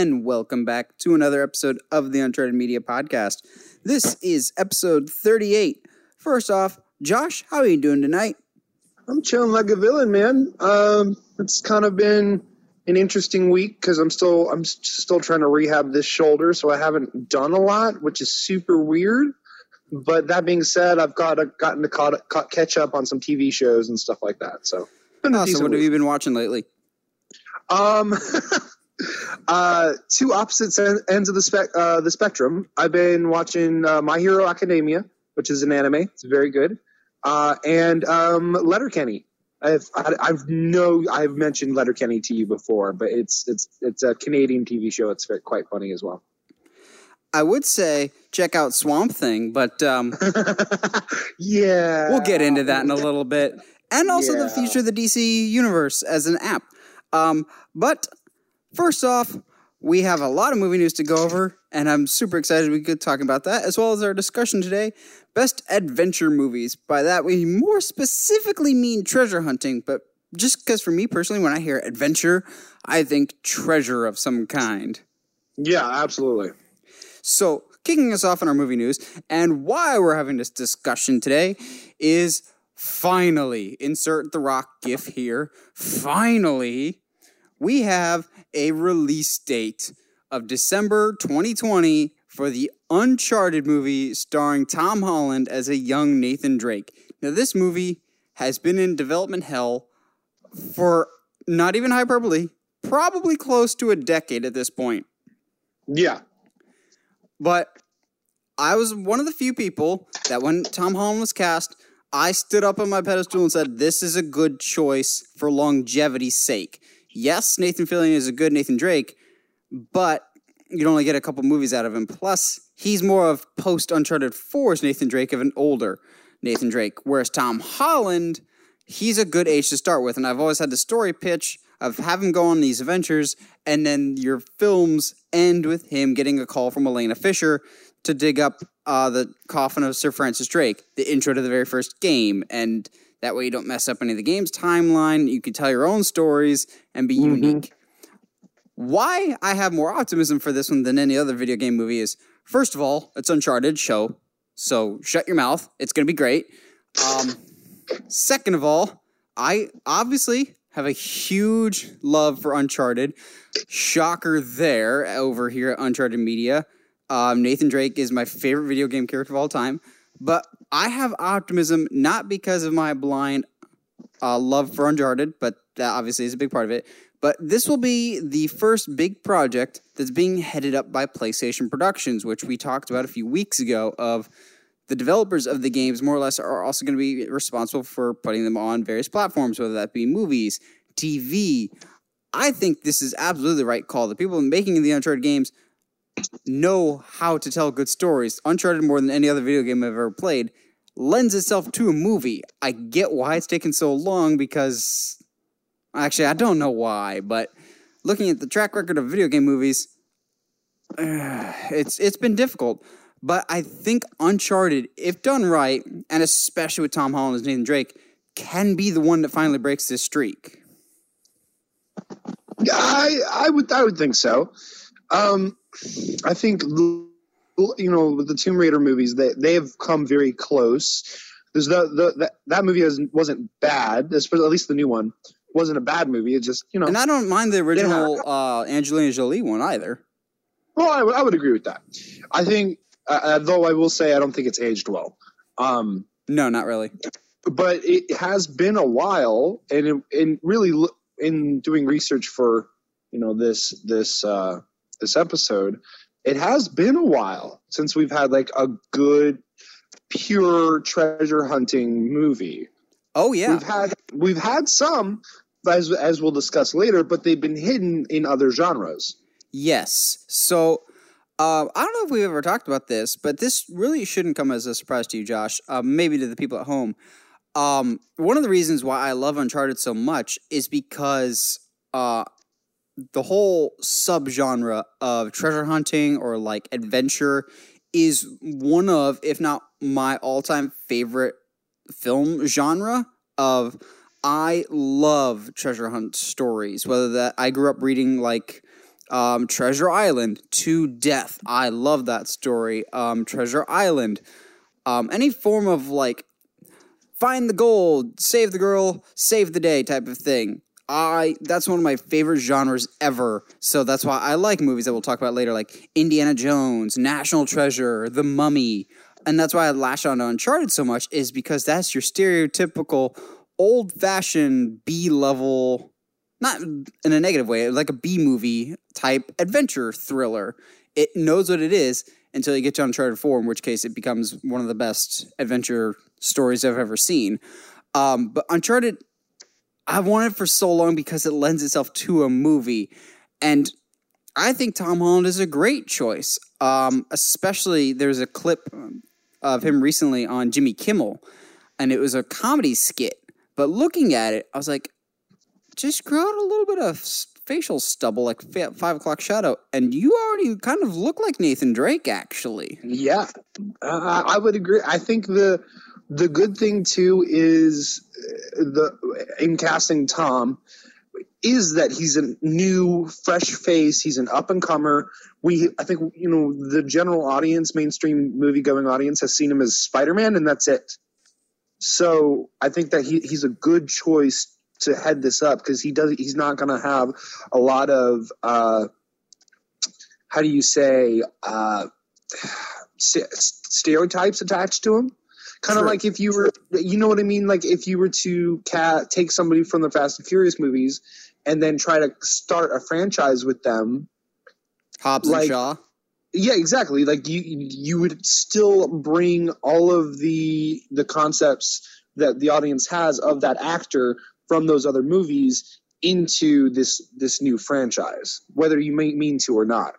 and welcome back to another episode of the Uncharted Media Podcast. This is episode 38. First off, Josh, how are you doing tonight? I'm chilling like a villain, man. Um, it's kind of been an interesting week because I'm still I'm still trying to rehab this shoulder, so I haven't done a lot, which is super weird. But that being said, I've got a, gotten to caught, caught catch up on some TV shows and stuff like that. So, Awesome. What have you been watching lately? Um, uh, two opposite en- ends of the spec uh, the spectrum. I've been watching uh, My Hero Academia, which is an anime. It's very good. Uh, and um, Letterkenny. I've I, I've no I've mentioned Letterkenny to you before, but it's it's it's a Canadian TV show. It's quite funny as well. I would say check out Swamp Thing, but um, yeah, we'll get into that in a little bit. And also the Yeah. future of the DC universe as an app. Um, but first off, we have a lot of movie news to go over, and I'm super excited we could talk about that, as well as our discussion today. Best adventure movies. By that, we more specifically mean treasure hunting, but just because for me personally, when I hear adventure, I think treasure of some kind. Yeah, absolutely. So, kicking us off in our movie news, and why we're having this discussion today is finally, insert the rock gif here, finally, we have a release date of December 2020 for the Uncharted movie starring Tom Holland as a young Nathan Drake. Now, this movie has been in development hell for not even hyperbole, probably close to a decade at this point. Yeah, But I was one of the few people that when Tom Holland was cast, I stood up on my pedestal and said, This is a good choice for longevity's sake. Yes, Nathan Fillion is a good Nathan Drake, but you'd only get a couple movies out of him. Plus, he's more of post Uncharted 4's Nathan Drake of an older Nathan Drake. Whereas Tom Holland, he's a good age to start with. And I've always had the story pitch of have him go on these adventures, and then your films end with him getting a call from Elena Fisher to dig up uh, the coffin of Sir Francis Drake, the intro to the very first game. And that way you don't mess up any of the game's timeline. You can tell your own stories and be unique. Why I have more optimism for this one than any other video game movie is first of all, it's Uncharted show, so shut your mouth. It's gonna be great. Um, second of all, I obviously have a huge love for Uncharted. Shocker there over here at Uncharted Media. Um, Nathan Drake is my favorite video game character of all time. But I have optimism not because of my blind uh, love for Uncharted, but that obviously is a big part of it. But this will be the first big project that's being headed up by PlayStation Productions, which we talked about a few weeks ago. Of the developers of the games, more or less, are also going to be responsible for putting them on various platforms, whether that be movies, TV. I think this is absolutely the right call. The people making the Uncharted games know how to tell good stories. Uncharted, more than any other video game I've ever played, lends itself to a movie. I get why it's taken so long because actually I don't know why, but looking at the track record of video game movies, it's it's been difficult. But I think Uncharted, if done right, and especially with Tom Holland as Nathan Drake, can be the one that finally breaks this streak. I I would I would think so. Um, I think you know with the Tomb Raider movies they they have come very close. There's the, the that that movie was, wasn't bad. Especially at least the new one wasn't a bad movie. It just you know. And I don't mind the original uh, Angelina Jolie one either. well, I would I would agree with that. I think uh, though I will say I don't think it's aged well. Um, No, not really. but it has been a while, and it, and really in doing research for you know this this uh, this episode, it has been a while since we've had like a good pure treasure hunting movie. Oh yeah, We've had we've had some as as we'll discuss later, but they've been hidden in other genres. Yes. So uh, I don't know if we've ever talked about this, but this really shouldn't come as a surprise to you, Josh. Uh, maybe to the people at home. Um, one of the reasons why I love Uncharted so much is because uh, the whole subgenre of treasure hunting or like adventure is one of, if not my all-time favorite film genre of I love treasure hunt stories. Whether that I grew up reading like Um, Treasure Island to death. I love that story. Um, Treasure Island. Um, any form of like find the gold, save the girl, save the day type of thing. I that's one of my favorite genres ever. So that's why I like movies that we'll talk about later, like Indiana Jones, National Treasure, The Mummy, and that's why I lash on to Uncharted so much is because that's your stereotypical old-fashioned B level, not in a negative way, like a B movie type adventure thriller. It knows what it is until you get to Uncharted 4, in which case it becomes one of the best adventure stories I've ever seen. Um, but Uncharted, I've wanted for so long because it lends itself to a movie. And I think Tom Holland is a great choice. Um, especially, there's a clip of him recently on Jimmy Kimmel, and it was a comedy skit. But looking at it, I was like, just grow out a little bit of facial stubble, like five o'clock shadow, and you already kind of look like Nathan Drake, actually. Yeah, uh, I would agree. I think the the good thing too is uh, the in casting Tom is that he's a new, fresh face. He's an up and comer. We, I think, you know, the general audience, mainstream movie going audience, has seen him as Spider Man, and that's it. So I think that he, he's a good choice to head this up because he does. He's not going to have a lot of, uh, how do you say, uh, stereotypes attached to him. Kind of like if you were, you know what I mean? Like if you were to take somebody from the Fast and Furious movies and then try to start a franchise with them. Hobbs like, and Shaw. Yeah, exactly. Like you, you would still bring all of the the concepts that the audience has of that actor from those other movies into this this new franchise, whether you may mean to or not.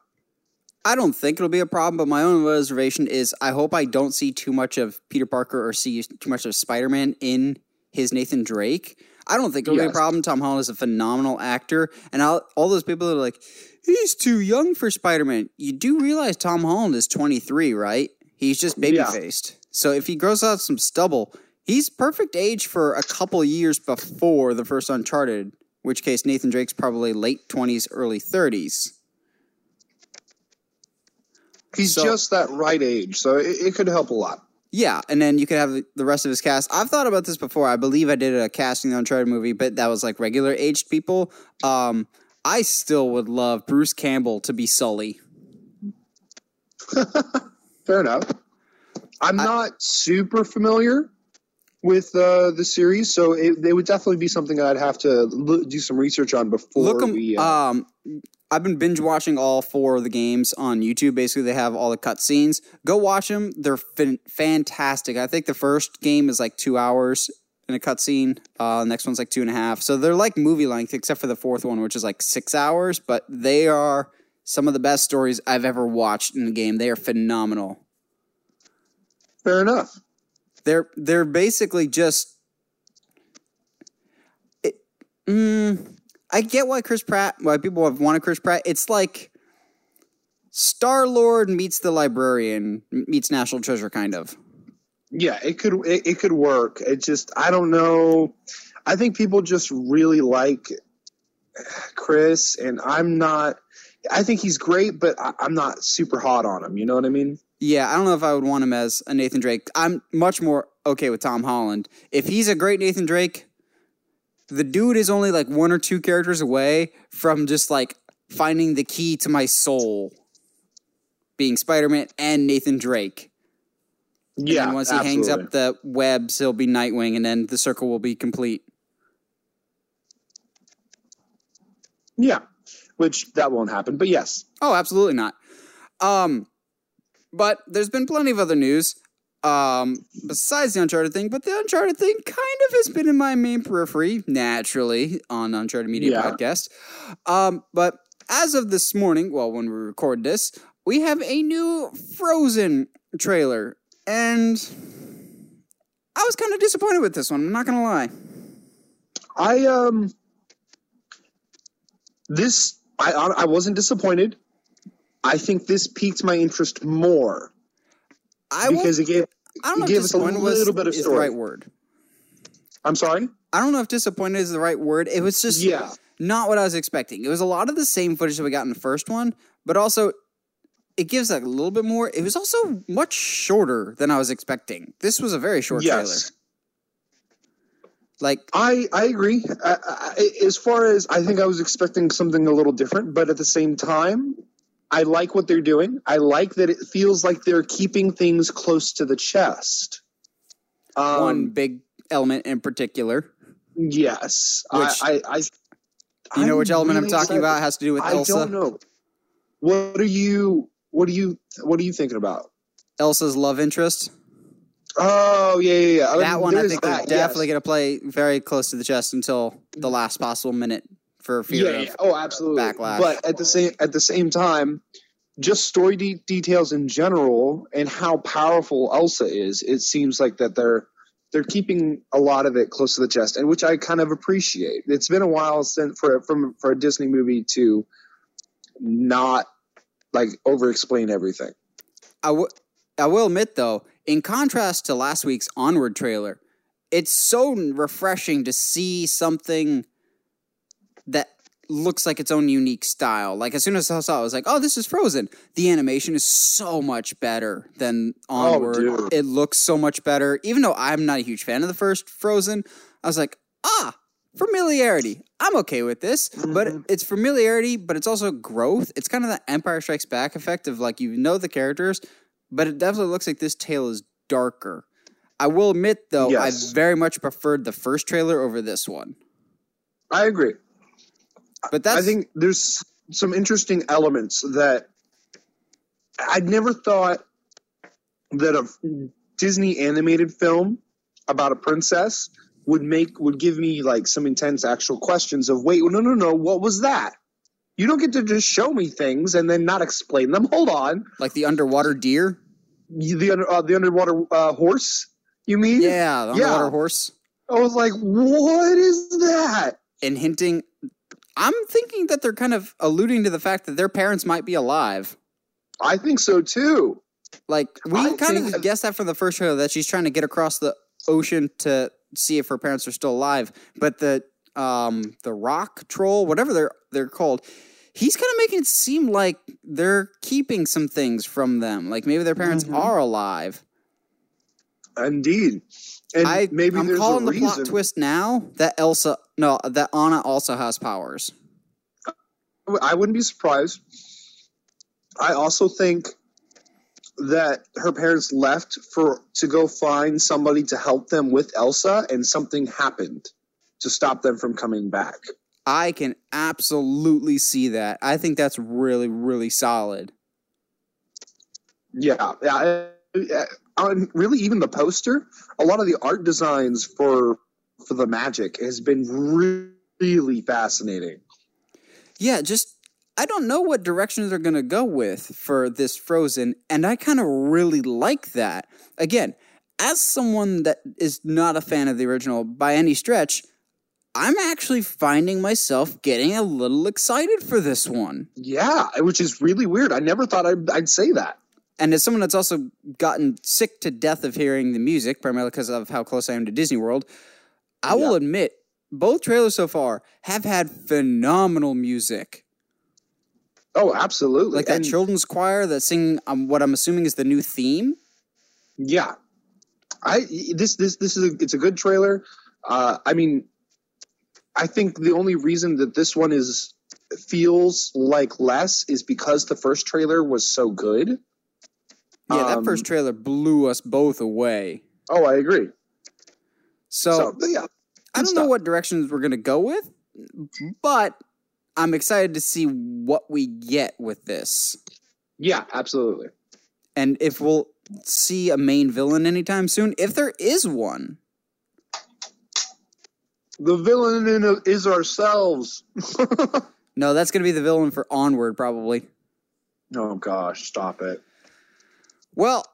I don't think it'll be a problem, but my own reservation is I hope I don't see too much of Peter Parker or see too much of Spider Man in his Nathan Drake. I don't think it'll yes. be a problem. Tom Holland is a phenomenal actor, and I'll, all those people that are like, he's too young for Spider Man. You do realize Tom Holland is 23, right? He's just baby faced. Yeah. So if he grows out some stubble, he's perfect age for a couple years before the first Uncharted, which case Nathan Drake's probably late 20s, early 30s. He's so, just that right age, so it, it, could help a lot. Yeah, and then you could have the rest of his cast. I've thought about this before. I believe I did a casting on Uncharted movie, but that was like regular aged people. Um, I still would love Bruce Campbell to be Sully. Fair enough. I'm I, not super familiar with uh, the series, so it, it, would definitely be something I'd have to look, do some research on before look we. Uh, um, I've been binge watching all four of the games on YouTube. Basically, they have all the cutscenes. Go watch them; they're fin- fantastic. I think the first game is like two hours in a cutscene. Uh, next one's like two and a half. So they're like movie length, except for the fourth one, which is like six hours. But they are some of the best stories I've ever watched in the game. They are phenomenal. Fair enough. They're they're basically just. It, mm, I get why Chris Pratt, why people have wanted Chris Pratt. It's like Star Lord meets the librarian meets National Treasure, kind of. Yeah, it could it, it could work. It just I don't know. I think people just really like Chris, and I'm not. I think he's great, but I, I'm not super hot on him. You know what I mean? Yeah, I don't know if I would want him as a Nathan Drake. I'm much more okay with Tom Holland. If he's a great Nathan Drake, the dude is only like one or two characters away from just like finding the key to my soul being Spider-Man and Nathan Drake. Yeah. And once he absolutely. hangs up the webs, he'll be Nightwing and then the circle will be complete. Yeah. Which that won't happen, but yes. Oh, absolutely not. Um but there's been plenty of other news um, besides the Uncharted thing, but the Uncharted thing kind of has been in my main periphery naturally on Uncharted Media yeah. Podcast. Um, but as of this morning, well, when we record this, we have a new Frozen trailer, and I was kind of disappointed with this one. I'm not gonna lie. I um, this I I wasn't disappointed. I think this piqued my interest more I because it gave I don't know it gave us a little bit of story. the right word. I'm sorry. I don't know if disappointed is the right word. It was just yeah. not what I was expecting. It was a lot of the same footage that we got in the first one, but also it gives like a little bit more. It was also much shorter than I was expecting. This was a very short yes. trailer. Like I, I agree. I, I, as far as I think I was expecting something a little different, but at the same time, I like what they're doing. I like that it feels like they're keeping things close to the chest. Um, one big element in particular. Yes, Which- I, I, I. You know I'm which element I'm talking excited. about has to do with I Elsa. don't know. What are you? What are you? What are you thinking about? Elsa's love interest. Oh yeah, yeah, yeah. that one I think that, is definitely yes. going to play very close to the chest until the last possible minute for fear yeah, of yeah. Oh, absolutely. backlash. But at the same at the same time, just story de- details in general and how powerful Elsa is. It seems like that they're they're keeping a lot of it close to the chest, and which I kind of appreciate. It's been a while since for from for a Disney movie to not like over explain everything. I, w- I will admit though, in contrast to last week's Onward trailer, it's so refreshing to see something that looks like its own unique style. Like as soon as I saw it, I was like, "Oh, this is Frozen." The animation is so much better than Onward. dude. it looks so much better. Even though I'm not a huge fan of the first Frozen, I was like, "Ah, familiarity. I'm okay with this." But it's familiarity, but it's also growth. It's kind of the Empire Strikes Back effect of like you know the characters, but it definitely looks like this tale is darker. I will admit though, Yes. I very much preferred the first trailer over this one. I agree. But that's I think there's some interesting elements that I'd never thought that a Disney animated film about a princess would make would give me like some intense actual questions of wait no no no what was that you don't get to just show me things and then not explain them hold on like the underwater deer. The under, uh, the underwater uh, horse you mean Yeah, the Yeah. horse. I was like what is that And hinting I'm thinking that they're kind of alluding to the fact that their parents might be alive. I think so too Like we I kind think- of guessed that from the first trailer that she's trying to get across the ocean to see if her parents are still alive. But the um the rock troll, whatever they're they're called, he's kind of making it seem like they're keeping some things from them. Like maybe their parents Mhm. are alive. indeed and I maybe I'm calling a the reason. plot twist now that Elsa no that Anna also has powers. I wouldn't be surprised. I also think that her parents left for to go find somebody to help them with Elsa, and something happened to stop them from coming back. I can absolutely see that. I think that's really really solid. Yeah, yeah. Really, even the poster, a lot of the art designs for for the magic has been re- really fascinating. Yeah, just I don't know what direction they're going to go with for this Frozen, and I kind of really like that. Again, as someone that is not a fan of the original by any stretch, I'm actually finding myself getting a little excited for this one. Yeah, which is really weird. I never thought I'd, I'd say that. And as someone that's also gotten sick to death of hearing the music, primarily because of how close I am to Disney World, I will admit both trailers so far have had phenomenal music. Oh, absolutely. like that And- children's choir that sing um, what I'm assuming is the new theme. Yeah, I this this this is a, it's a good trailer. Uh, I mean, I think the only reason that this one is feels like less is because the first trailer was so good. Yeah, that Um, first trailer blew us both away. Oh, I agree. So, So, yeah, I don't know what directions we're gonna go with, mm-hmm. but I'm excited to see what we get with this, yeah, absolutely. and if we'll see a main villain anytime soon, if there is one. The villain in is ourselves. No, that's gonna be the villain for Onward, probably. oh gosh, stop it. Well,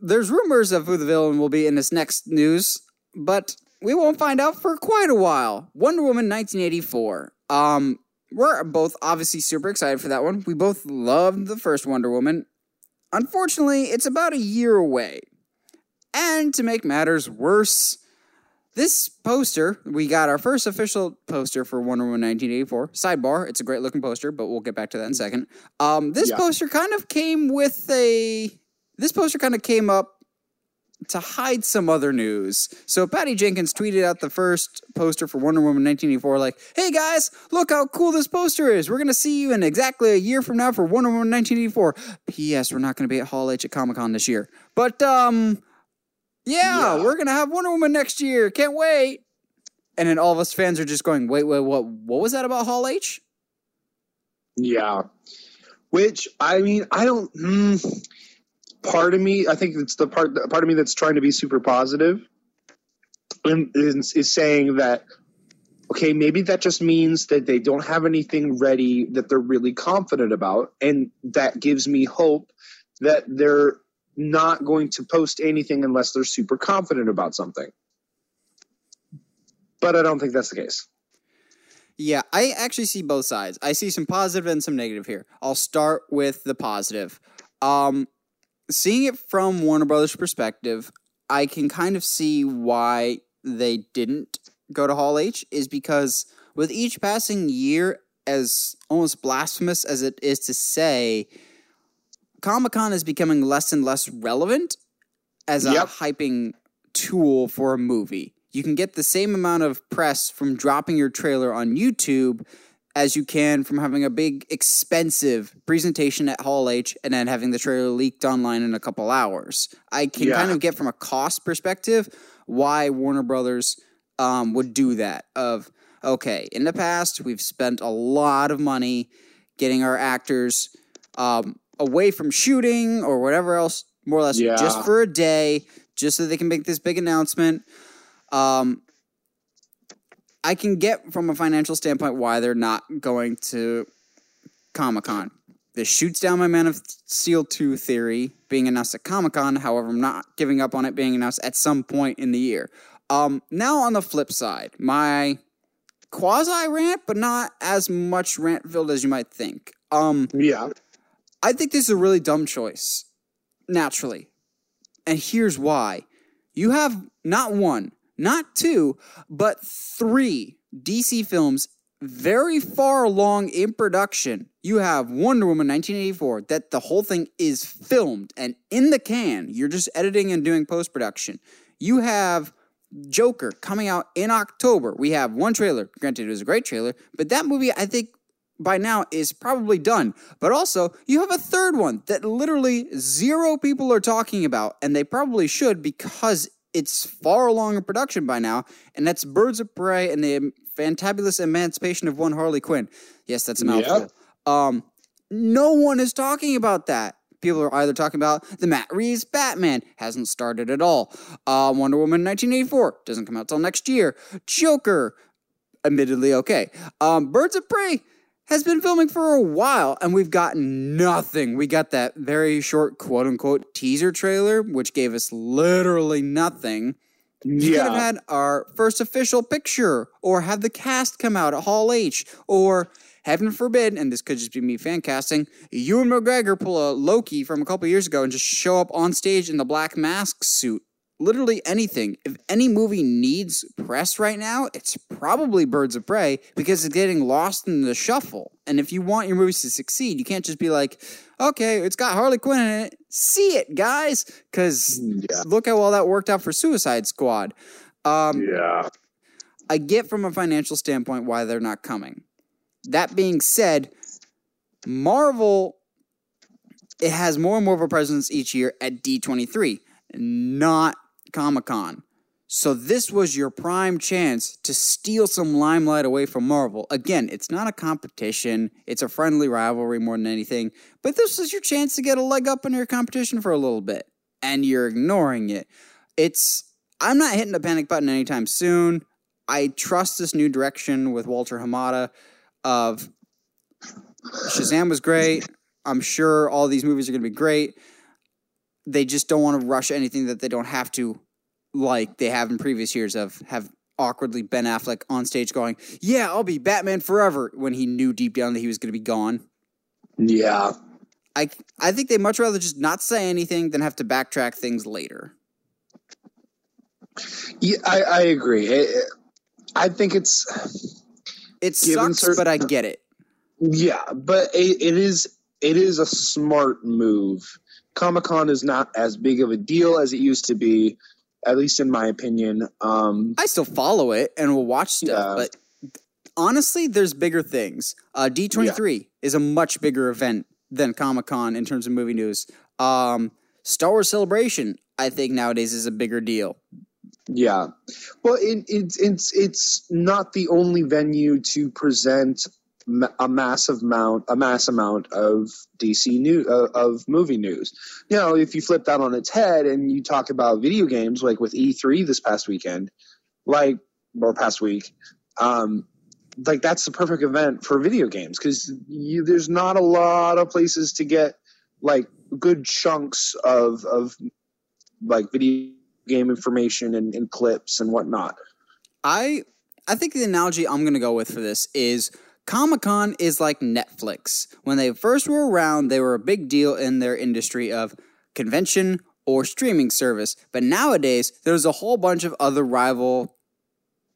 there's rumors of who the villain will be in this next news, but we won't find out for quite a while. Wonder Woman 1984. Um, we're both obviously super excited for that one. We both loved the first Wonder Woman. Unfortunately, it's about a year away. And to make matters worse, this poster, we got our first official poster for Wonder Woman 1984. Sidebar, it's a great looking poster, but we'll get back to that in a second. Um, this Yeah. poster kind of came with a. This poster kind of came up to hide some other news. So Patty Jenkins tweeted out the first poster for Wonder Woman 1984, like, "Hey guys, look how cool this poster is. We're gonna see you in exactly a year from now for Wonder Woman 1984." P.S. We're not gonna be at Hall H at Comic Con this year, but um, yeah, Yeah. we're gonna have Wonder Woman next year. Can't wait. And then all of us fans are just going, "Wait, wait, what? What was that about Hall H?" Yeah. Which I mean, I don't. Mm, part of me, I think it's the part part of me that's trying to be super positive, and is, is saying that okay, maybe that just means that they don't have anything ready that they're really confident about, and that gives me hope that they're not going to post anything unless they're super confident about something. But I don't think that's the case. Yeah, I actually see both sides. I see some positive and some negative here. I'll start with the positive. Um, seeing it from Warner Brothers' perspective, I can kind of see why they didn't go to Hall H is because with each passing year, as almost blasphemous as it is to say, Comic Con is becoming less and less relevant as a Yep. hyping tool for a movie. You can get the same amount of press from dropping your trailer on YouTube as you can from having a big, expensive presentation at Hall H and then having the trailer leaked online in a couple hours. I can Yeah. kind of get from a cost perspective why Warner Brothers um, would do that. Of okay, in the past we've spent a lot of money getting our actors um, away from shooting or whatever else, more or less, Yeah. just for a day, just so they can make this big announcement. Um, I can get from a financial standpoint why they're not going to Comic Con. This shoots down my Man of Steel 2 theory being announced at Comic Con. However, I'm not giving up on it being announced at some point in the year. Um, now, on the flip side, my quasi rant, but not as much rant filled as you might think. Um, Yeah. I think this is a really dumb choice, naturally. And here's why. You have not one, not two, but three DC films very far along in production. You have Wonder Woman 1984, that the whole thing is filmed and in the can. You're just editing and doing post production. You have Joker coming out in October. We have one trailer. Granted, it was a great trailer, but that movie, I think, by now is probably done. But also, you have a third one that literally zero people are talking about, and they probably should because it's far along in production by now, and that's Birds of Prey and the Fantabulous Emancipation of One Harley Quinn. Yes, that's a Yep. Um, no one is talking about that. People are either talking about the Matt Reeves Batman hasn't started at all. Uh, Wonder Woman 1984 doesn't come out till next year. Joker, admittedly okay. Um, Birds of Prey has been filming for a while and we've gotten nothing. We got that very short quote unquote teaser trailer, which gave us literally nothing. You could have had our first official picture, or have the cast come out at Hall H, or heaven forbid, and this could just be me fan casting, Ewan McGregor pull a Loki from a couple years ago and just show up on stage in the black mask suit. Literally anything. If any movie needs press right now, it's probably Birds of Prey because it's getting lost in the shuffle. And if you want your movies to succeed, you can't just be like, okay, it's got Harley Quinn in it. See it, guys. Because Yeah. look how well that worked out for Suicide Squad. Um, Yeah. I get from a financial standpoint why they're not coming. That being said, Marvel it has more and more of a presence each year at D23, not Comic Con. So this was your prime chance to steal some limelight away from Marvel. Again, it's not a competition, it's a friendly rivalry more than anything, but this was your chance to get a leg up on your competition for a little bit and you're ignoring it. It's I'm not hitting the panic button anytime soon. I trust this new direction with Walter Hamada of Shazam was great. I'm sure all these movies are going to be great. They just don't want to rush anything that they don't have to, like they have in previous years of have awkwardly Ben Affleck on stage going, "Yeah, I'll be Batman forever," when he knew deep down that he was going to be gone. Yeah. I I think they'd much rather just not say anything than have to backtrack things later. Yeah, I, I agree. It, I think it's It sucks, certain- but I get it. yeah, but it, it is it is a smart move. Comic Con is not as big of a deal as it used to be, at least in my opinion. Um, I still follow it and will watch stuff, Yeah. but honestly, there's bigger things. Uh, D23 is a much bigger event than Comic Con in terms of movie news. Um, Star Wars Celebration, I think nowadays is a bigger deal. Yeah, well, it, it's it's it's not the only venue to present a massive amount, a mass amount of DC news uh, of movie news. You know, if you flip that on its head and you talk about video games, like with E3 this past weekend, like or past week, um, like that's the perfect event for video games because there's not a lot of places to get like good chunks of of like video game information and, and clips and whatnot. I I think the analogy I'm going to go with for this is Comic Con is like Netflix. When they first were around, they were a big deal in their industry of convention or streaming service. But nowadays, there's a whole bunch of other rival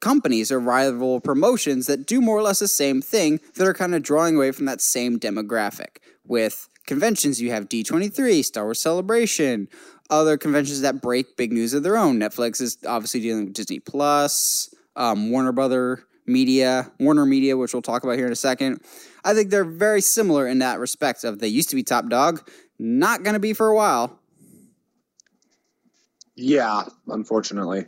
companies or rival promotions that do more or less the same thing that are kind of drawing away from that same demographic. With conventions, you have D23, Star Wars Celebration, other conventions that break big news of their own. Netflix is obviously dealing with Disney Plus, um, Warner Brother Media, Warner Media, which we'll talk about here in a second. I think they're very similar in that respect. Of they used to be top dog, not going to be for a while. Yeah, unfortunately.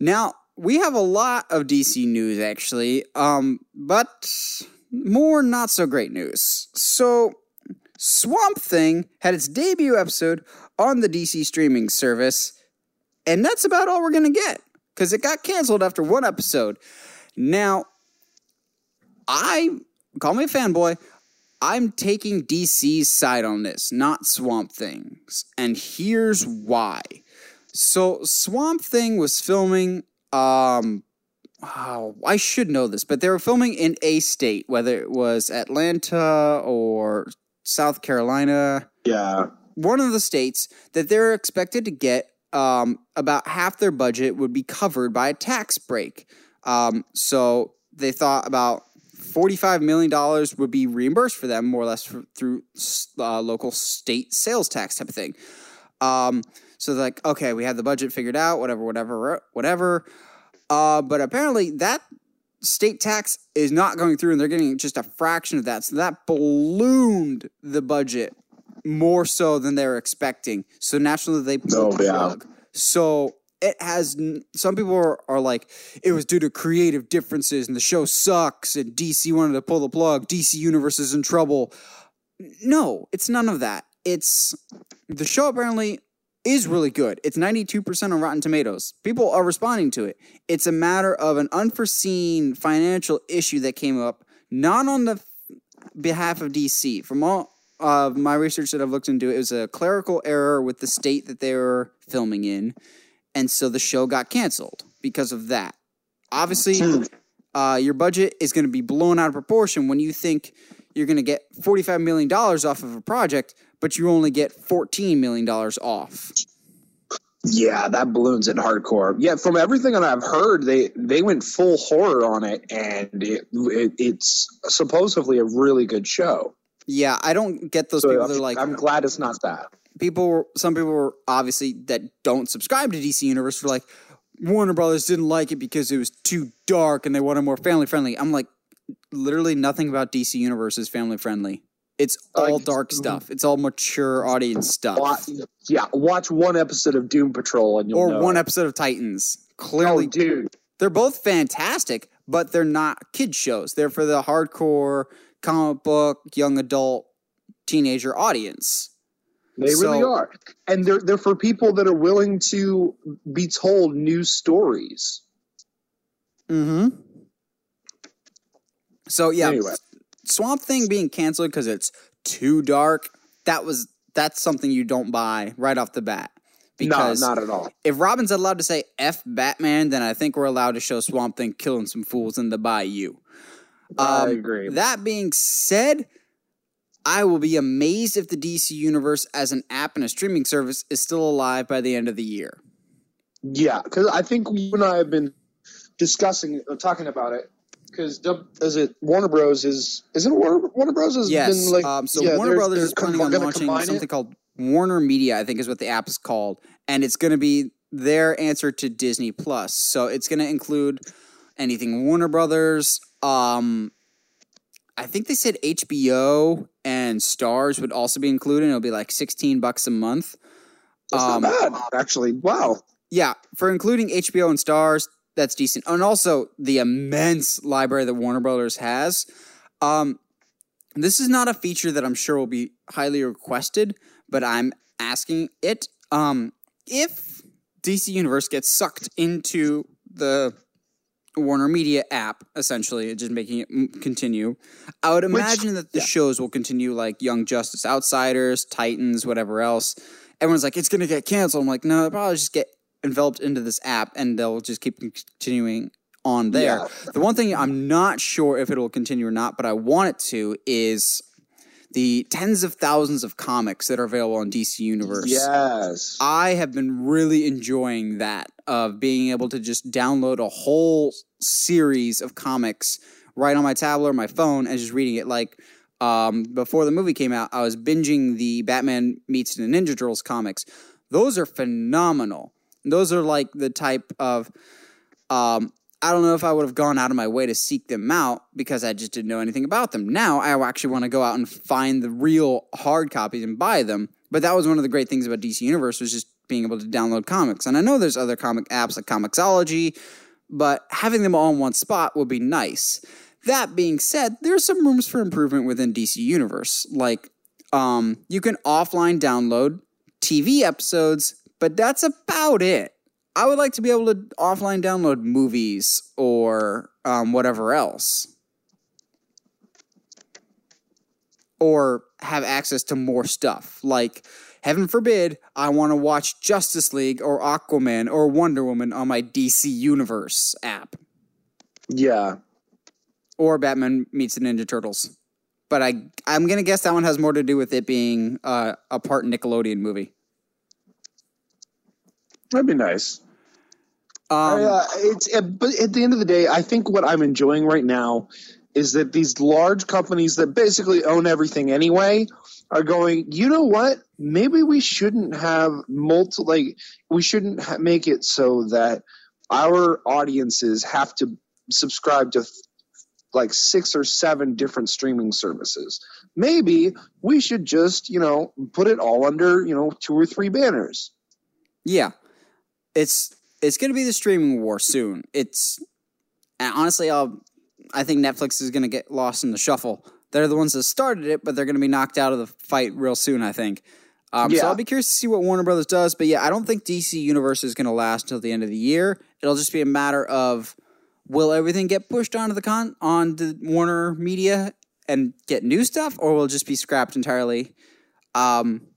Now we have a lot of DC news actually, um, but more not so great news. So Swamp Thing had its debut episode on the DC streaming service, and that's about all we're gonna get because it got canceled after one episode. Now, I call me a fanboy. I'm taking DC's side on this, not Swamp Thing's, and here's why. So Swamp Thing was filming. Um, oh, I should know this, but they were filming in a state, whether it was Atlanta or South Carolina, Yeah. one of the states that they're expected to get. Um, about half their budget would be covered by a tax break. Um, so they thought about $45 million would be reimbursed for them, more or less for, through uh, local state sales tax type of thing. Um, so they're like, okay, we have the budget figured out, whatever, whatever, whatever. Uh, but apparently that state tax is not going through and they're getting just a fraction of that. So that ballooned the budget more so than they were expecting. So naturally they pulled Oh, the yeah. plug. So it has some people are, are like it was due to creative differences and the show sucks and DC wanted to pull the plug. DC Universe is in trouble. No, it's none of that. It's the show apparently is really good. It's 92% on Rotten Tomatoes. People are responding to it. It's a matter of an unforeseen financial issue that came up, not on the behalf of DC. From all of my research that I've looked into, it was a clerical error with the state that they were filming in. And so the show got canceled because of that. Obviously, Hmm. uh, your budget is going to be blown out of proportion when you think you're going to get $45 million off of a project, but you only get $14 million off. Yeah, that balloons it hardcore. Yeah, from everything that I've heard, they they went full horror on it, and it, it it's supposedly a really good show. Yeah, I don't get those So people I'm, that are like I'm glad it's not that. People. Some people were obviously that don't subscribe to DC Universe were like Warner Brothers didn't like it because it was too dark and they wanted more family friendly. I'm like, literally nothing about DC Universe is family friendly. It's all dark stuff. It's all mature audience stuff. Watch, yeah, watch one episode of Doom Patrol and you'll or know one episode of Titans. Oh, Clearly, dude, they're both fantastic, but they're not kid shows. They're for the hardcore comic book, young adult, teenager audience. They really are, and they're they're for people that are willing to be told new stories. Mm-hmm. So yeah, Anyway. Swamp Thing being canceled because it's too dark. That was that's something you don't buy right off the bat. Because no, not at all. if Robin's allowed to say "f Batman," then I think we're allowed to show Swamp Thing killing some fools in the bayou. I Um, agree. That being said, I will be amazed if the DC Universe as an app and a streaming service is still alive by the end of the year. Yeah, because I think you and I have been discussing, uh, talking about it. Because is it Warner Bros. is isn't it Warner, Warner Bros. has Yes. been like um, so yeah, Warner they're- Brothers they're is planning com- on launching something it? called Warner Media, I think is what the app is called, and it's going to be their answer to Disney Plus. So it's going to include anything Warner Brothers. Um, I think they said HBO and Stars would also be included. and It'll be like sixteen bucks a month. That's um, not bad, actually. Wow. Yeah, for including HBO and Stars, that's decent. And also the immense library that Warner Brothers has. Um, this is not a feature that I'm sure will be highly requested, but I'm asking it. Um, if DC Universe gets sucked into the Warner Media app, essentially, just making it mm, continue, I would imagine that the yeah. shows will continue like Young Justice Outsiders, Titans, whatever else. Everyone's like, it's going to get canceled. I'm like, no, it'll probably just get enveloped into this app and they'll just keep continuing on there. Yeah. The one thing I'm not sure if it'll continue or not, but I want it to is the tens of thousands of comics that are available on DC Universe. Yes. I have been really enjoying that of being able to just download a whole series of comics right on my tablet or my phone and just reading it. Like um, before the movie came out, I was binging the Batman meets the Ninja Turtles comics. Those are phenomenal. Those are like the type of um, I don't know if I would have gone out of my way to seek them out because I just didn't know anything about them. Now I actually want to go out and find the real hard copies and buy them. But that was one of the great things about DC Universe was just being able to download comics. And I know there's other comic apps like Comixology, but having them all in one spot would be nice. That being said, there's some rooms for improvement within DC Universe. Like um, you can offline download TV episodes, but that's about it. I would like to be able to offline download movies or um, whatever else. Or have access to more stuff. Like, heaven forbid, I want to watch Justice League or Aquaman or Wonder Woman on my DC Universe app. Yeah. Or Batman meets the Ninja Turtles. But I, I'm going to guess that one has more to do with it being uh, a part Nickelodeon movie. That'd be nice. Um, uh, it's but at the end of the day, I think what I'm enjoying right now is that these large companies that basically own everything anyway are going. You know what? Maybe we shouldn't have multi. Like we shouldn't ha- make it so that our audiences have to subscribe to like six or seven different streaming services. Maybe we should just you know put it all under you know two or three banners. Yeah, it's it's going to be the streaming war soon. It's and honestly, I'll I think Netflix is going to get lost in the shuffle. They're the ones that started it, but they're going to be knocked out of the fight real soon. I think. Um, Yeah. So I'll be curious to see what Warner Brothers does. But yeah, I don't think DC Universe is going to last until the end of the year. It'll just be a matter of will everything get pushed onto the con on the Warner Media and get new stuff, or will it just be scrapped entirely? Um,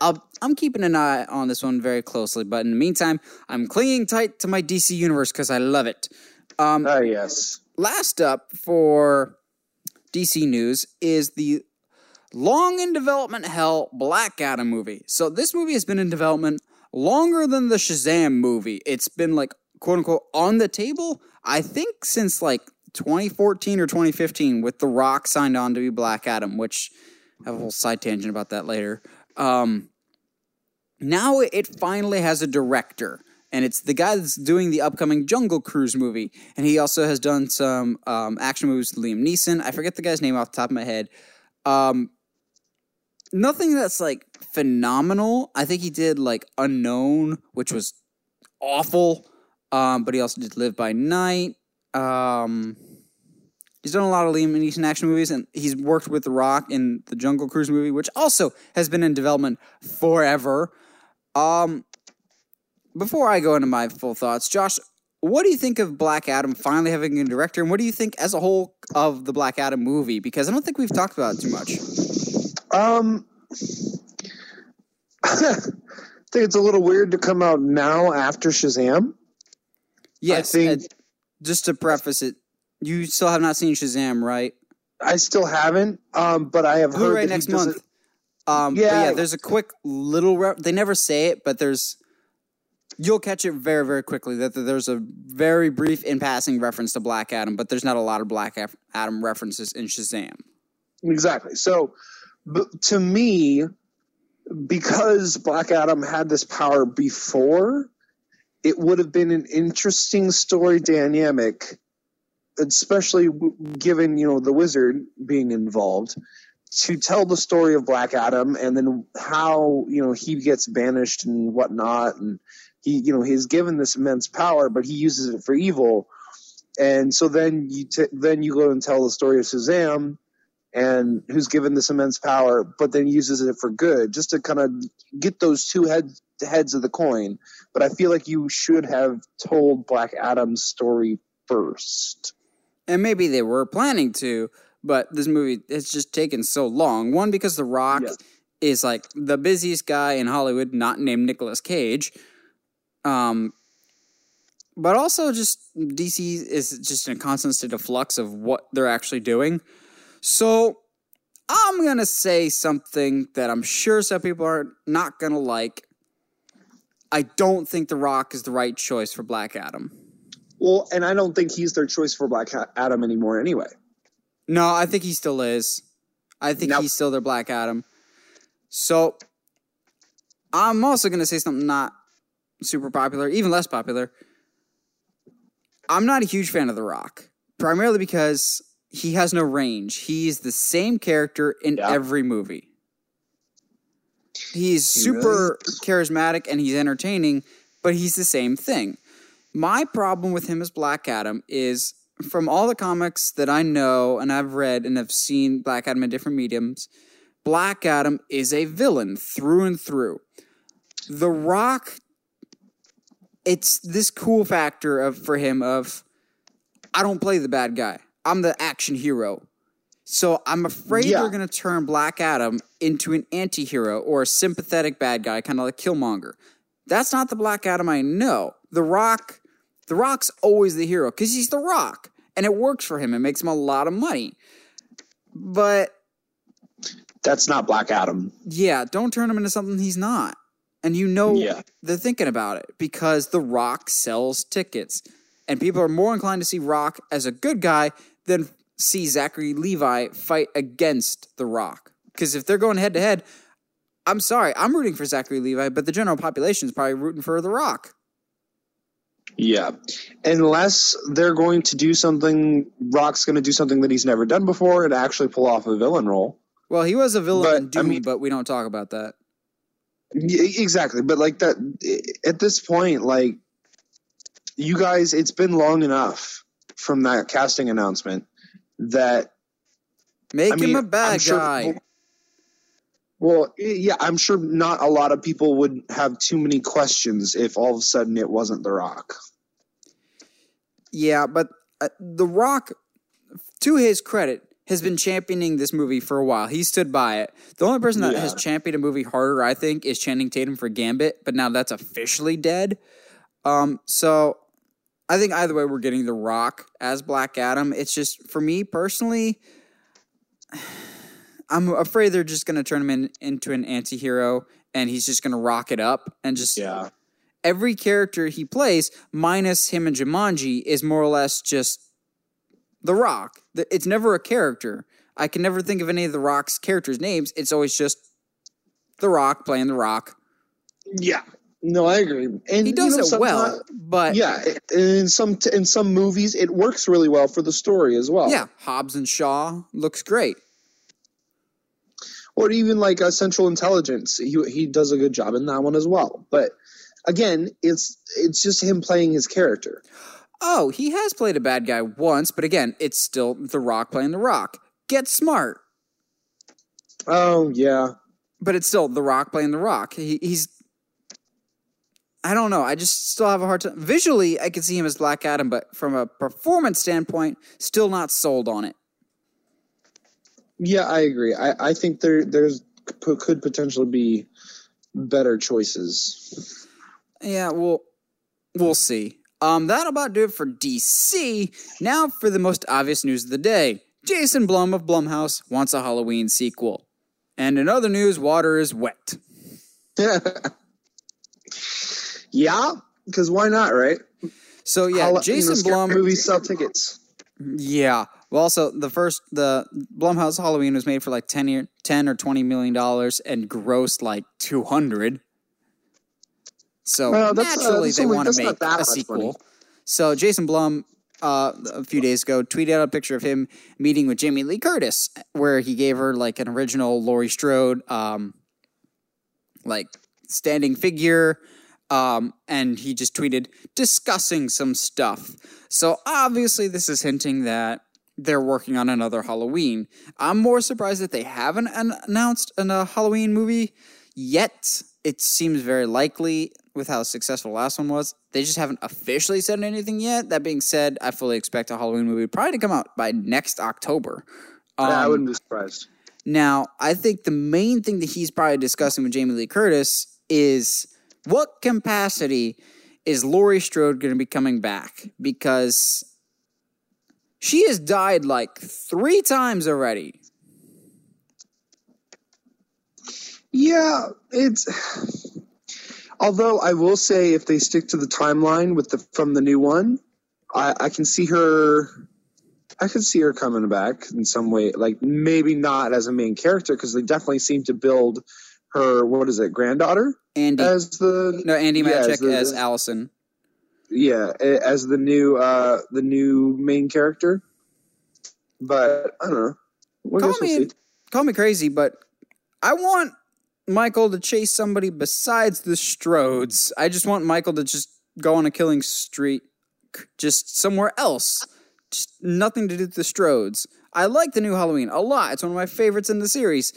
I'll, I'm keeping an eye on this one very closely, but in the meantime, I'm clinging tight to my DC universe because I love it. Um, Ah, yes. Last up for DC news is the long in development hell Black Adam movie. So this movie has been in development longer than the Shazam movie. It's been like quote unquote on the table, I think since like 2014 or 2015 with The Rock signed on to be Black Adam, which I have a whole side tangent about that later. Um, now it finally has a director, and it's the guy that's doing the upcoming Jungle Cruise movie, and he also has done some um, action movies with Liam Neeson. I forget the guy's name off the top of my head. Um, nothing that's like phenomenal. I think he did like Unknown, which was awful. Um, but he also did Live by Night. Um, he's done a lot of Liam Neeson action movies, and he's worked with The Rock in the Jungle Cruise movie, which also has been in development forever. Um, before I go into my full thoughts, Josh, what do you think of Black Adam finally having a director, and what do you think as a whole of the Black Adam movie? Because I don't think we've talked about it too much. Um, I think it's a little weird to come out now after Shazam. Yes, think- uh, just to preface it, you still have not seen Shazam, right? I still haven't, um, but I have heard Blu-ray that he next month. Um, yeah, Yeah. yeah. There's a quick little. Re- they never say it, but there's you'll catch it very, very quickly that there's a very brief in passing reference to Black Adam, but there's not a lot of Black Adam references in Shazam. Exactly. So, to me, because Black Adam had this power before, it would have been an interesting story dynamic, especially given you know the wizard being involved, to tell the story of Black Adam and then how you know he gets banished and whatnot, and he you know he's given this immense power, but he uses it for evil, and so then you t- then you go and tell the story of Shazam and who's given this immense power, but then uses it for good, just to kind of get those two heads heads of the coin. But I feel like you should have told Black Adam's story first. And maybe they were planning to, but this movie has just taken so long. One because The Rock yes. is like the busiest guy in Hollywood, not named Nicolas Cage. Um, but also just DC is just in a constant state of flux of what they're actually doing. So I'm going to say something that I'm sure some people are not going to like. I don't think The Rock is the right choice for Black Adam. Well, and I don't think he's their choice for Black Adam anymore anyway. No, I think he still is. I think nope. he's still their Black Adam. So I'm also going to say something not super popular, even less popular. I'm not a huge fan of The Rock, primarily because he has no range. He's the same character in yeah. every movie. He's he super really charismatic and he's entertaining, but he's the same thing. My problem with him as Black Adam is from all the comics that I know and I've read and have seen Black Adam in different mediums, Black Adam is a villain through and through. The Rock, it's this cool factor of for him of I don't play the bad guy. I'm the action hero. So I'm afraid yeah. they're going to turn Black Adam into an anti-hero or a sympathetic bad guy, kind of like Killmonger. That's not the Black Adam I know. The Rock, The Rock's always the hero because he's The Rock, and it works for him. It makes him a lot of money. But that's not Black Adam. Yeah, don't turn him into something he's not. And you know yeah. they're thinking about it because The Rock sells tickets. And people are more inclined to see Rock as a good guy than see Zachary Levi fight against The Rock. Because if they're going head to head, I'm sorry, I'm rooting for Zachary Levi, but the general population is probably rooting for The Rock. Yeah. Unless they're going to do something, Rock's going to do something that he's never done before and actually pull off a villain role. Well, he was a villain but, in Doom, I mean, but we don't talk about that. Exactly. But like that, at this point, like, you guys, it's been long enough from that casting announcement that make I mean, him a bad sure, guy. Well, yeah, I'm sure not a lot of people would have too many questions if all of a sudden it wasn't The Rock. Yeah, but uh, The Rock, to his credit, has been championing this movie for a while. He stood by it. The only person that yeah. has championed a movie harder, I think, is Channing Tatum for Gambit, but now that's officially dead. Um, so I think either way, we're getting The Rock as Black Adam. It's just for me personally, I'm afraid they're just going to turn him in, into an anti-hero and he's just going to rock it up and just yeah. Every character he plays, minus him and Jumanji, is more or less just The Rock. It's never a character. I can never think of any of The Rock's characters' names. It's always just The Rock playing The Rock. Yeah, no, I agree. And he does you know, it well, but yeah, in some in some movies it works really well for the story as well. Yeah, Hobbs and Shaw looks great. Or even like a Central Intelligence, he he does a good job in that one as well. But again, it's it's just him playing his character. Oh, he has played a bad guy once, but again, it's still The Rock playing The Rock. Get smart. Oh yeah, but it's still The Rock playing The Rock. He, he's I don't know. I just still have a hard time. Visually, I can see him as Black Adam, but from a performance standpoint, still not sold on it. Yeah, I agree. I, I think there there's could potentially be better choices. Yeah, well, we'll see. Um, that'll about do it for DC. Now for the most obvious news of the day. Jason Blum of Blumhouse wants a Halloween sequel. And in other news, water is wet. Yeah, because why not, right? So yeah, Hall- you know, Jason Blum. movies sell tickets. Yeah. Well, also the first the Blumhouse Halloween was made for like ten year, ten or twenty million dollars and grossed like two hundred. So Well, that's, uh, naturally, that's they only- want to make a sequel. money. So Jason Blum, uh, a few days ago, tweeted out a picture of him meeting with Jamie Lee Curtis, where he gave her like an original Laurie Strode, um, like standing figure. Um, and he just tweeted discussing some stuff. So obviously, this is hinting that they're working on another Halloween. I'm more surprised that they haven't an- announced an, a Halloween movie yet. It seems very likely with how successful the last one was. They just haven't officially said anything yet. That being said, I fully expect a Halloween movie probably to come out by next October. yeah, I Um, wouldn't be surprised. now, I think the main thing that he's probably discussing with Jamie Lee Curtis is what capacity is Laurie Strode going to be coming back? Because she has died like three times already. Yeah, it's. Although I will say, if they stick to the timeline with the from the new one, I, I can see her. I could see her coming back in some way, like maybe not as a main character, because they definitely seem to build her. What is it, granddaughter Andy, as the no, Andy yeah, Matichak as the- as Allison. yeah as the new uh the new main character. But I don't know. We'll Call me, see. call me crazy, but I want Michael to chase somebody besides the Strodes. I just want Michael to just go on a killing streak, just somewhere else. Just nothing to do with the Strodes. I like the new Halloween a lot. It's one of my favorites in the series.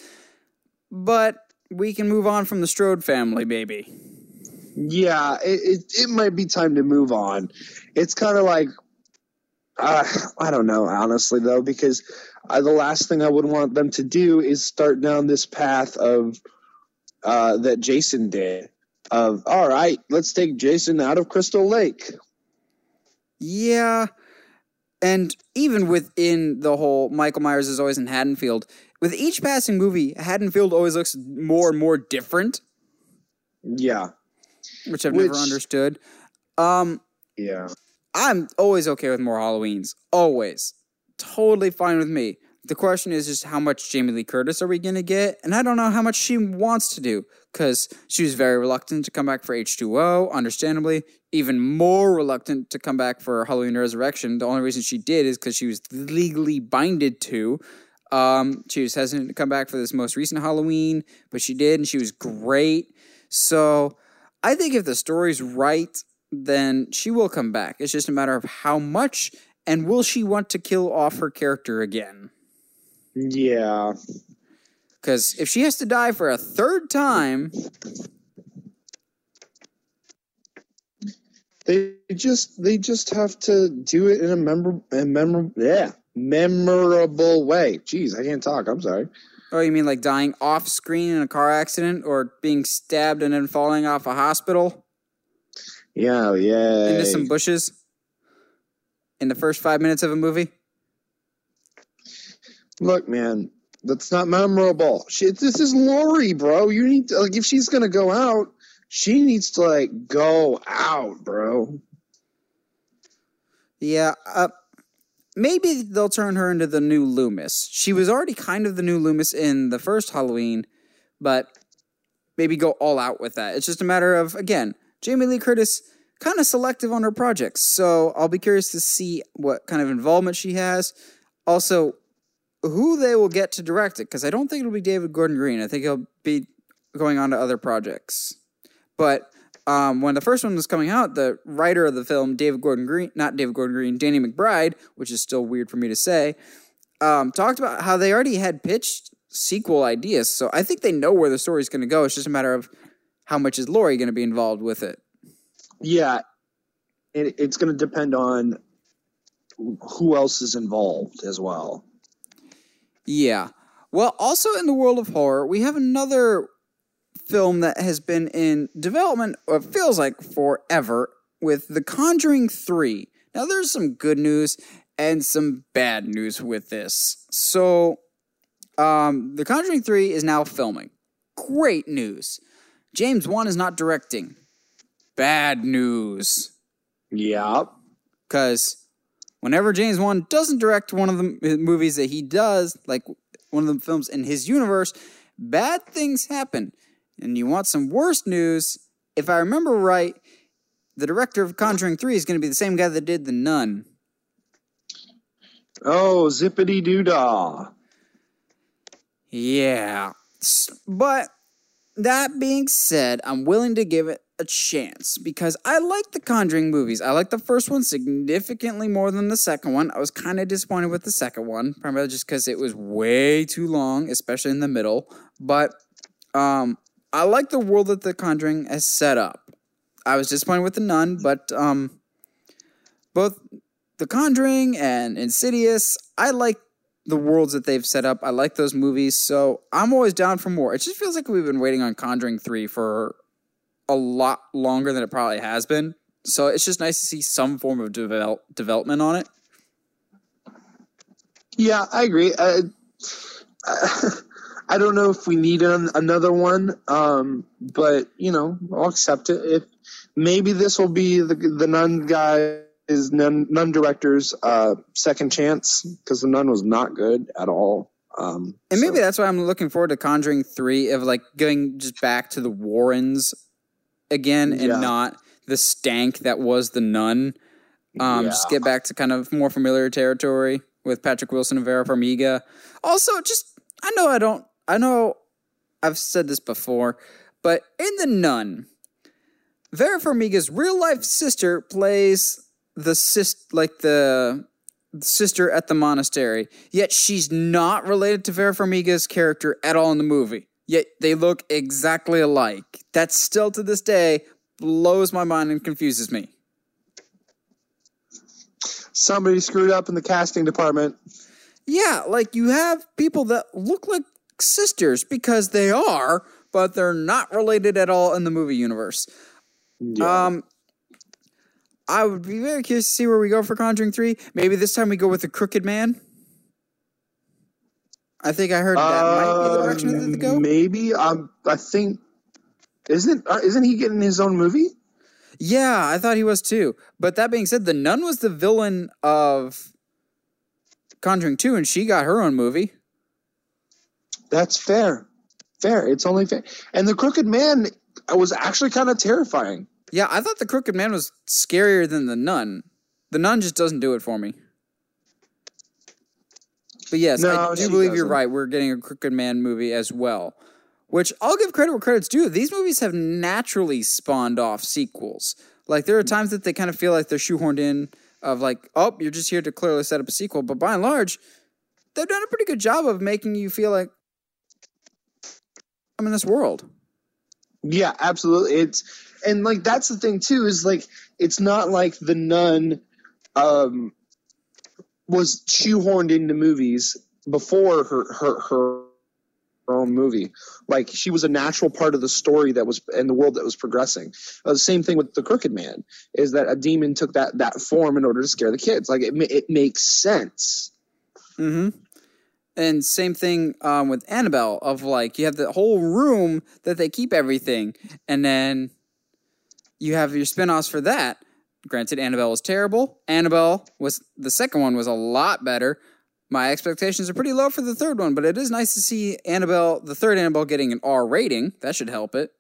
But we can move on from the Strode family, baby. Yeah, it, it, it might be time to move on. It's kind of like, uh, I don't know, honestly, though, because uh, the last thing I would want them to do is start down this path of uh, that Jason did. Of all right, let's take Jason out of Crystal Lake. Yeah. And even within the whole Michael Myers is always in Haddonfield, with each passing movie, Haddonfield always looks more and more different. Yeah, which I've never understood. Um, yeah, I'm always okay with more Halloweens. Always. Totally fine with me. The question is just how much Jamie Lee Curtis are we going to get? And I don't know how much she wants to do because she was very reluctant to come back for H2O, understandably. Even more reluctant to come back for Halloween Resurrection. The only reason she did is because she was legally binded to. Um, she was hesitant to come back for this most recent Halloween, but she did, and she was great. So I think if the story's right, then she will come back. It's just a matter of how much and will she want to kill off her character again? Yeah. Because if she has to die for a third time, They just they just have to do it in a memorable, a memorable, yeah, memorable way. Jeez, I can't talk. I'm sorry. oh, you mean like dying off screen in a car accident or being stabbed and then falling off a hospital Yeah, yeah. into some bushes in the first five minutes of a movie? Look, man, that's not memorable. She, this is Laurie, bro. You need to like if she's gonna go out, she needs to like go out, bro. Yeah, uh, maybe they'll turn her into the new Loomis. She was already kind of the new Loomis in the first Halloween, but maybe go all out with that. It's just a matter of, again, Jamie Lee Curtis kind of selective on her projects. So I'll be curious to see what kind of involvement she has. Also, who they will get to direct it, because I don't think it'll be David Gordon Green. I think he'll be going on to other projects. But um, when the first one was coming out, the writer of the film, David Gordon Green, not David Gordon Green, Danny McBride, which is still weird for me to say, um, talked about how they already had pitched sequel ideas. So I think they know where the story's going to go. It's just a matter of how much is Laurie going to be involved with it. Yeah, it, it's gonna depend on who else is involved as well. Yeah. Well, also in the world of horror, we have another film that has been in development, or it feels like forever, with The Conjuring 3. Now, there's some good news and some bad news with this. So, um, The Conjuring 3 is now filming. Great news. James Wan is not directing. bad news. Yep. Because whenever James Wan doesn't direct one of the movies that he does, like one of the films in his universe, bad things happen. And you want some worse news? If I remember right, the director of Conjuring 3 is going to be the same guy that did The Nun. Oh, zippity doo dah. Yeah. But that being said, I'm willing to give it a chance because I like the Conjuring movies. I like the first one significantly more than the second one. I was kind of disappointed with the second one, primarily just because it was way too long, especially in the middle. But um, I like the world that the Conjuring has set up. I was disappointed with the Nun, but um, both the Conjuring and Insidious, I like the worlds that they've set up. I like those movies, so I'm always down for more. It just feels like we've been waiting on Conjuring 3 for a lot longer than it probably has been. So it's just nice to see some form of develop, development on it. Yeah, I agree. Uh, I don't know if we need an, another one, um, but you know, I'll accept it. If maybe this will be the the nun guy is nun, nun director's uh, second chance because the nun was not good at all. Um, and maybe so. that's why I'm looking forward to Conjuring Three of like going just back to the Warrens again and yeah. not the stank that was the nun. Um, yeah. Just get back to kind of more familiar territory with Patrick Wilson and Vera Farmiga. Also, just I know I don't I know I've said this before, but in the Nun, Vera Farmiga's real life sister plays the sis like the sister at the monastery. Yet she's not related to Vera Farmiga's character at all in the movie. Yet they look exactly alike. That still to this day blows my mind and confuses me. Somebody screwed up in the casting department. Yeah, like you have people that look like sisters because they are, but they're not related at all in the movie universe. Yeah. Um, I would be very curious to see where we go for Conjuring 3. Maybe this time we go with the Crooked Man. I think I heard that uh, might be the direction that they go. Maybe. Um, I think isn't uh, isn't he getting his own movie? Yeah, I thought he was too. But that being said, the nun was the villain of Conjuring 2 and she got her own movie. That's fair. Fair. It's only fair. And the Crooked Man was actually kind of terrifying. Yeah, I thought the Crooked Man was scarier than the Nun. The Nun just doesn't do it for me. But yes, no, I do believe doesn't. you're right. We're getting a Crooked Man movie as well. Which I'll give credit where credit's due. These movies have naturally spawned off sequels. Like there are times that they kind of feel like they're shoehorned in of like, oh, you're just here to clearly set up a sequel. But by and large, they've done a pretty good job of making you feel like I'm in this world. Yeah, absolutely. It's and like that's the thing too is like it's not like the nun um was shoehorned into movies before her her her own movie. Like she was a natural part of the story that was in the world that was progressing. Uh, the same thing with the Crooked Man is that a demon took that that form in order to scare the kids. Like it it makes sense. Hmm. And same thing um, with Annabelle of like you have the whole room that they keep everything, and then you have your spin-offs for that. Granted, Annabelle was terrible. Annabelle was the second one was a lot better. My expectations are pretty low for the third one, but it is nice to see Annabelle, the third Annabelle, getting an R rating. That should help it.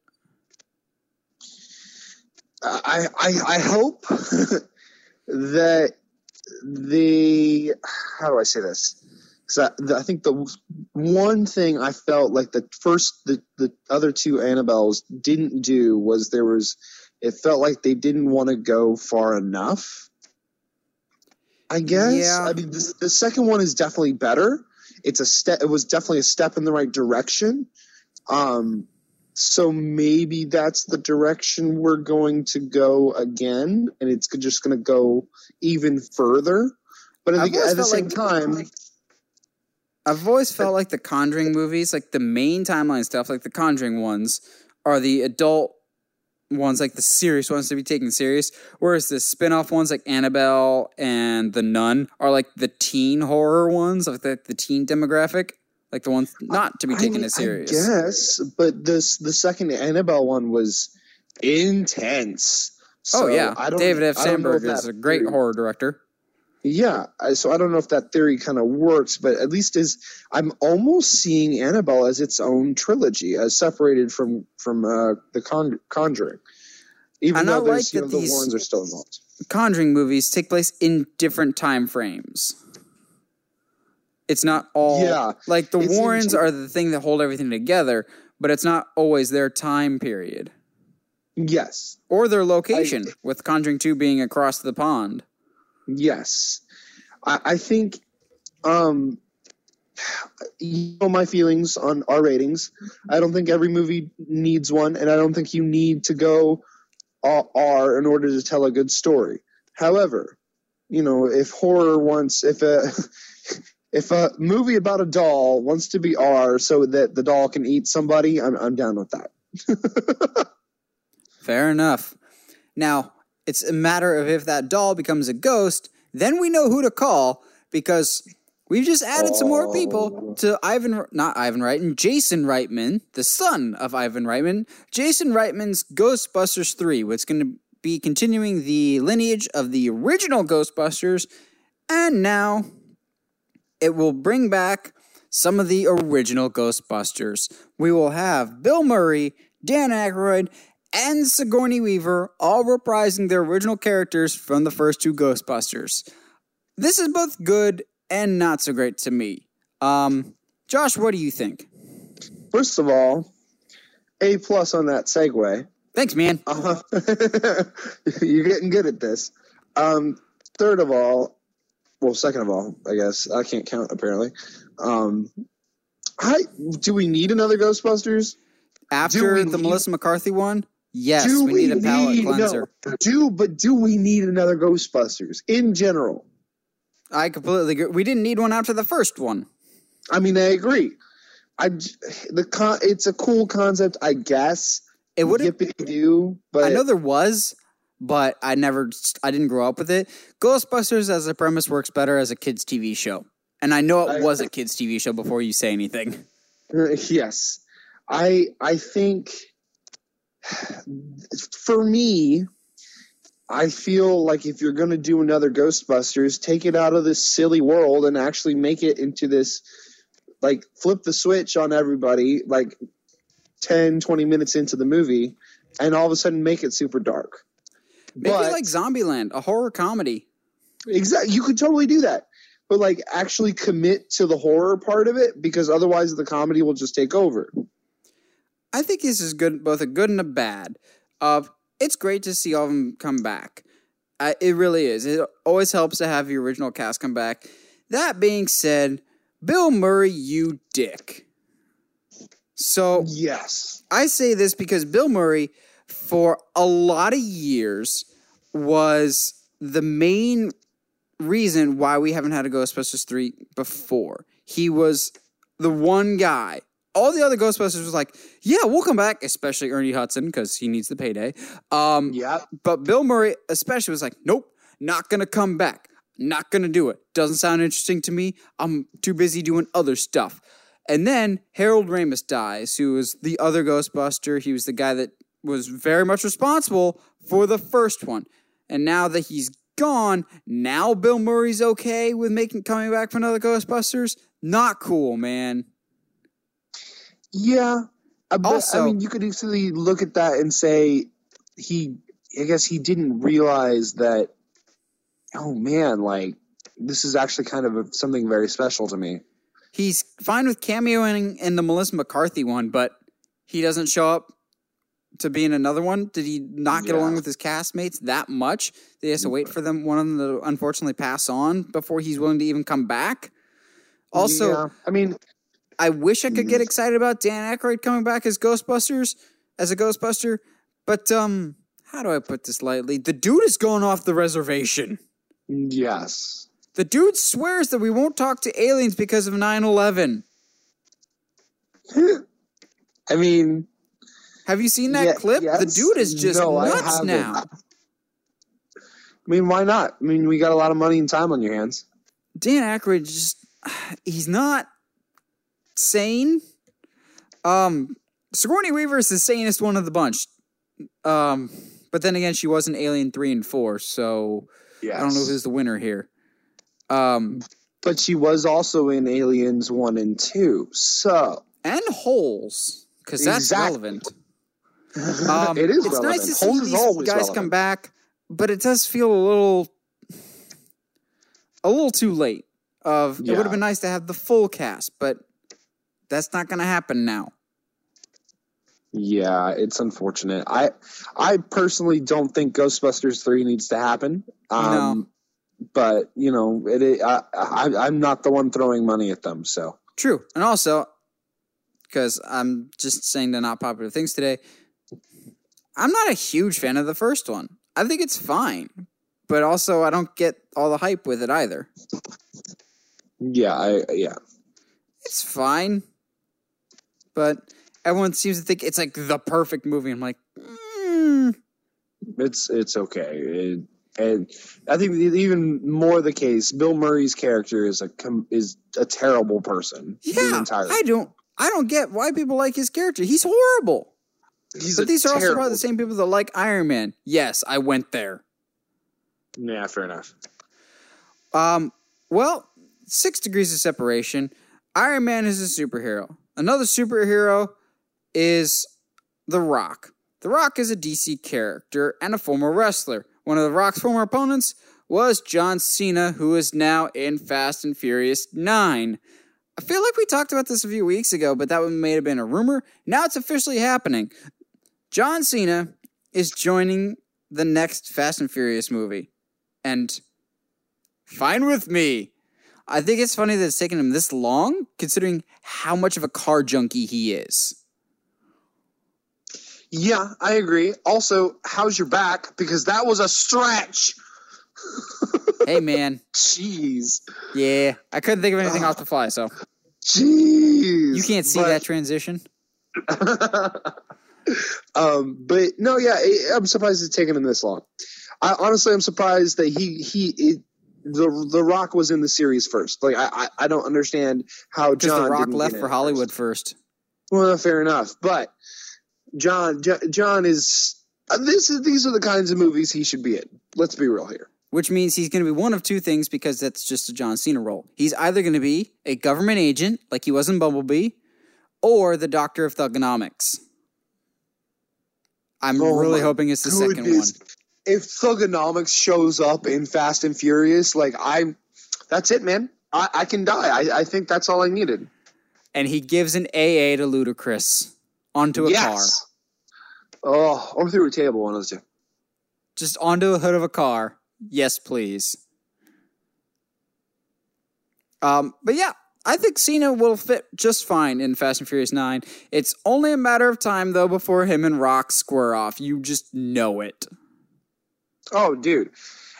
I I, I hope that the how do I say this? because I, I, think the one thing I felt like the first the, the other two Annabelles didn't do was there was it felt like they didn't want to go far enough. I guess. Yeah. I mean, this, the second one is definitely better. It's a step. It was definitely a step in the right direction. Um, so maybe that's the direction we're going to go again, and it's just going to go even further. But at the, at the same like, time, like, I've always felt like the Conjuring movies, like the main timeline stuff, like the Conjuring ones, are the adult ones, like the serious ones to be taken serious. Whereas the spin off ones, like Annabelle and The Nun, are like the teen horror ones, like the, the teen demographic, like the ones not to be taken I, as serious. Yes, but this the second Annabelle one was intense. oh yeah, I don't, David F. I don't know Sandberg is a great horror director. Yeah, so I don't know if that theory kind of works, but at least is I'm almost seeing Annabelle as its own trilogy, as separated from from uh, the Con- Conjuring. Even And though there's, like that know, the Warrens are still involved. Conjuring movies take place in different time frames. It's not all Yeah, like the Warrens are the thing that hold everything together, but it's not always their time period Yes, or their location. with Conjuring Two being across the pond. Yes. I, I think, um, you know my feelings on R ratings. I don't think every movie needs one, and I don't think you need to go R- R in order to tell a good story. However, you know, if horror wants, if a if a movie about a doll wants to be R so that the doll can eat somebody, I'm I'm down with that. Fair enough. Now, it's a matter of if that doll becomes a ghost, then we know who to call because we've just added some more people Oh. to Ivan, not Ivan Reitman, Jason Reitman, the son of Ivan Reitman. Jason Reitman's Ghostbusters 3, which is going to be continuing the lineage of the original Ghostbusters, and now it will bring back some of the original Ghostbusters. We will have Bill Murray, Dan Aykroyd, and Sigourney Weaver all reprising their original characters from the first two Ghostbusters. This is both good and not so great to me. Um, Josh, what do you think? First of all, A plus on that segue. Thanks, man. Uh, you're getting good at this. Um, third of all, well, second of all, I guess I can't count apparently. Um, I do we need another Ghostbusters? After the need- Melissa McCarthy one, yes, do we need a palate need- no, cleanser. do but do we need another Ghostbusters in general? I completely agree. We didn't need one after the first one. I mean, I agree. I the con- it's a cool concept, I guess. It would have do, but I know there was, but I never, I didn't grow up with it. Ghostbusters as a premise works better as a kids' TV show, and I know it I- was a kids' TV show before you say anything. Yes i i think for me i feel like if you're going to do another ghostbusters take it out of this silly world and actually make it into this like flip the switch on everybody like 10 20 minutes into the movie and all of a sudden make it super dark. Maybe but like Zombieland, a horror comedy. exactly you could totally do that. But like actually commit to the horror part of it because otherwise the comedy will just take over I think this is good, both a good and a bad. Uh, it's great to see all of them come back. I, it really is. It always helps to have the original cast come back. That being said, Bill Murray, you dick. So yes I say this because Bill Murray, for a lot of years, was the main reason why we haven't had a Ghostbusters 3 before. He was the one guy. All the other Ghostbusters was like, yeah, we'll come back, especially Ernie Hudson because he needs the payday. Um, yeah but Bill Murray, especially, was like, nope, not gonna come back. Not gonna do it. Doesn't sound interesting to me. I'm too busy doing other stuff. And then Harold Ramis dies, who was the other Ghostbuster. He was the guy that was very much responsible for the first one. And now that he's gone, now Bill Murray's okay with making coming back for another Ghostbusters. Not cool, man. Yeah. Uh, But, Also- I mean, you could easily look at that and say he, I guess he didn't realize that, oh man, like, this is actually kind of a, something very special to me. He's fine with cameoing in the Melissa McCarthy one, but he doesn't show up to be in another one. Did he not get Yeah. along with his castmates that much? That he has to wait for them, one of them to unfortunately pass on before he's willing to even come back. Also, Yeah. I mean, I wish I could get Mm. excited about Dan Aykroyd coming back as Ghostbusters, as a Ghostbuster, but um, how do I put this lightly? The dude is going off the reservation. yes. The dude swears that we won't talk to aliens because of 9/11. I mean, Have you seen that Yeah, clip? The dude is just No, nuts now. I mean, why not? I mean, we got a lot of money and time on your hands. Dan Aykroyd just he's not sane. Um Sigourney Weaver is the sanest one of the bunch. Um, but then again, she was in Alien three and four, so Yes. I don't know who's the winner here. Um, But she was also in Aliens one and two. So and holes because that's Exactly. relevant. Um, it is It's relevant. nice to see Holes these guys relevant. come back, but it does feel a little, a little too late. Of it would have been nice to have the full cast, but that's not going to happen now. Yeah, it's unfortunate. I I personally don't think Ghostbusters three needs to happen. Um, But you know, it, it I, I I'm not the one throwing money at them. So True, and also because I'm just saying the not popular things today. I'm not a huge fan of the first one. I think it's fine, but also I don't get all the hype with it either. yeah, I yeah. It's fine, but everyone seems to think it's like the perfect movie. I'm like, mm, It's it's okay. It, and I think even more the case, Bill Murray's character is a com- is a terrible person. yeah, I don't, I don't get why people like his character. He's horrible. he's but these are also probably the same people that like Iron Man. Yes, I went there. Yeah, fair enough. Um, well, six degrees of separation. Iron Man is a superhero. Another superhero is The Rock. The Rock is a DC character and a former wrestler. One of The Rock's former opponents was John Cena, who is now in Fast and Furious 9. I feel like we talked about this a few weeks ago, but that may have been a rumor. Now it's officially happening. John Cena is joining the next Fast and Furious movie. And fine with me. I think it's funny that it's taken him this long, considering how much of a car junkie he is. Yeah, I agree. Also, how's your back? Because that was a stretch. hey, man. Jeez. Yeah, I couldn't think of anything off the fly, so Jeez. you can't see But- that transition. um, but no, yeah, I'm surprised it's taken him this long. I honestly, I'm surprised that he he it, the the Rock was in the series first. Like I I, I don't understand how John The Rock left for Hollywood First. first. Well, fair enough, but John Jo- John is uh, this is these are the kinds of movies he should be in. Let's be real here. Which means he's going to be one of two things because that's just a John Cena role. He's either going to be a government agent, like he was in Bumblebee, or the Doctor of Thuganomics. I'm Oh really hoping it's the second one. If Thuganomics shows up in Fast and Furious, like I'm, that's it, man. I, I can die. I, I think that's all I needed. And he gives an AA to Ludacris onto a car. yes. Oh, or through a table, one of the two. Just onto the hood of a car. Yes, please. Um, but yeah, I think Cena will fit just fine in Fast and Furious 9. It's only a matter of time, though, before him and Rock square off. You just know it. Oh, dude.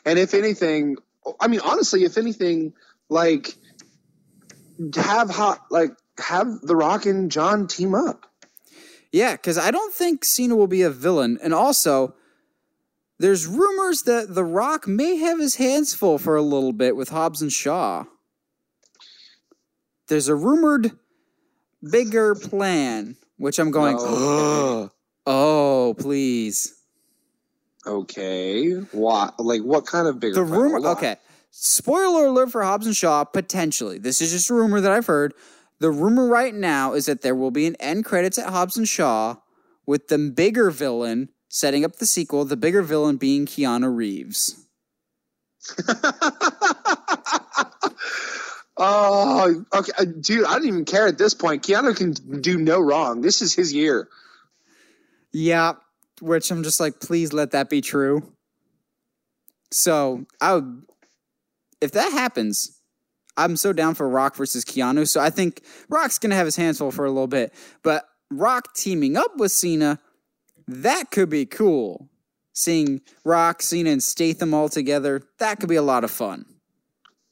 And if anything, I mean, honestly, if anything, like have hot, like have The Rock and John team up. Yeah, because I don't think Cena will be a villain. And also, there's rumors that The Rock may have his hands full for a little bit with Hobbs and Shaw. There's a rumored bigger plan, which I'm going, Oh, oh, please. Okay. What? Like what kind of bigger? The rumor, okay. Spoiler alert for Hobbs and Shaw, potentially. This is just a rumor that I've heard. The rumor right now is that there will be an end credits at Hobbs and Shaw with the bigger villain setting up the sequel, the bigger villain being Keanu Reeves. oh, okay, uh, dude. I don't even care at this point. Keanu can do no wrong. This is his year. Yeah, which I'm just like, please let that be true. So I would, if that happens, I'm so down for Rock versus Keanu. So I think Rock's gonna have his hands full for a little bit, but Rock teaming up with Cena, that could be cool. Seeing Rock, Cena, and Statham all together, that could be a lot of fun.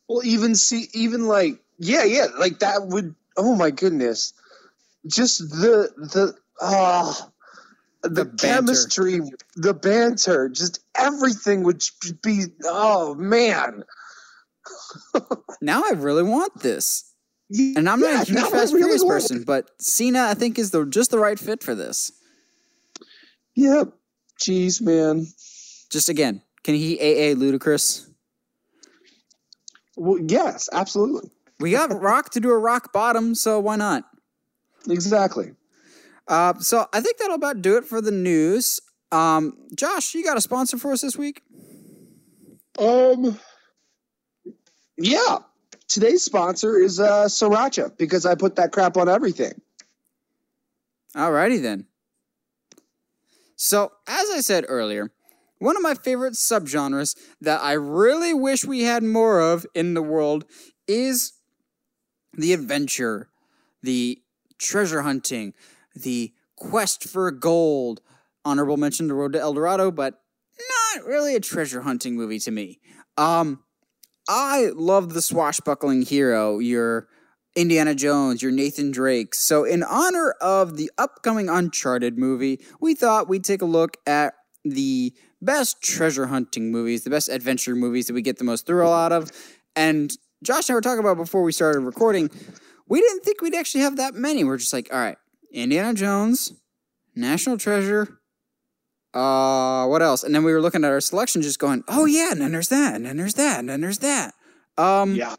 Well, even see, even like, yeah, yeah, like that would. Oh my goodness, just the the ah. The, The chemistry, the banter, just everything would be. Oh man, Now I really want this. And I'm not a huge Fast really Furious person, but Cena I think is the just the right fit for this. Yep. Jeez, man. Just again, can he AA Ludacris? Well, yes, absolutely. We got Rock to do a rock bottom, so why not? Exactly. Uh, so I think that'll about do it for the news. Um, Josh, you got a sponsor for us this week? Um, yeah. Today's sponsor is uh, Sriracha because I put that crap on everything. Alrighty then. So, as I said earlier, one of my favorite subgenres that I really wish we had more of in the world is the adventure, the treasure hunting, the quest for gold. Honorable mention The Road to El Dorado, but not really a treasure hunting movie to me. Um, I love the swashbuckling hero, your Indiana Jones, your Nathan Drake. So, in honor of the upcoming Uncharted movie, we thought we'd take a look at the best treasure hunting movies, the best adventure movies that we get the most thrill out of. And Josh and I were talking about before we started recording, we didn't think we'd actually have that many. We're just like, all right, Indiana Jones, National Treasure, uh, what else? And then we were looking at our selection, just going, oh yeah, and then there's that, and then there's that, and then there's that. Um, Yeah.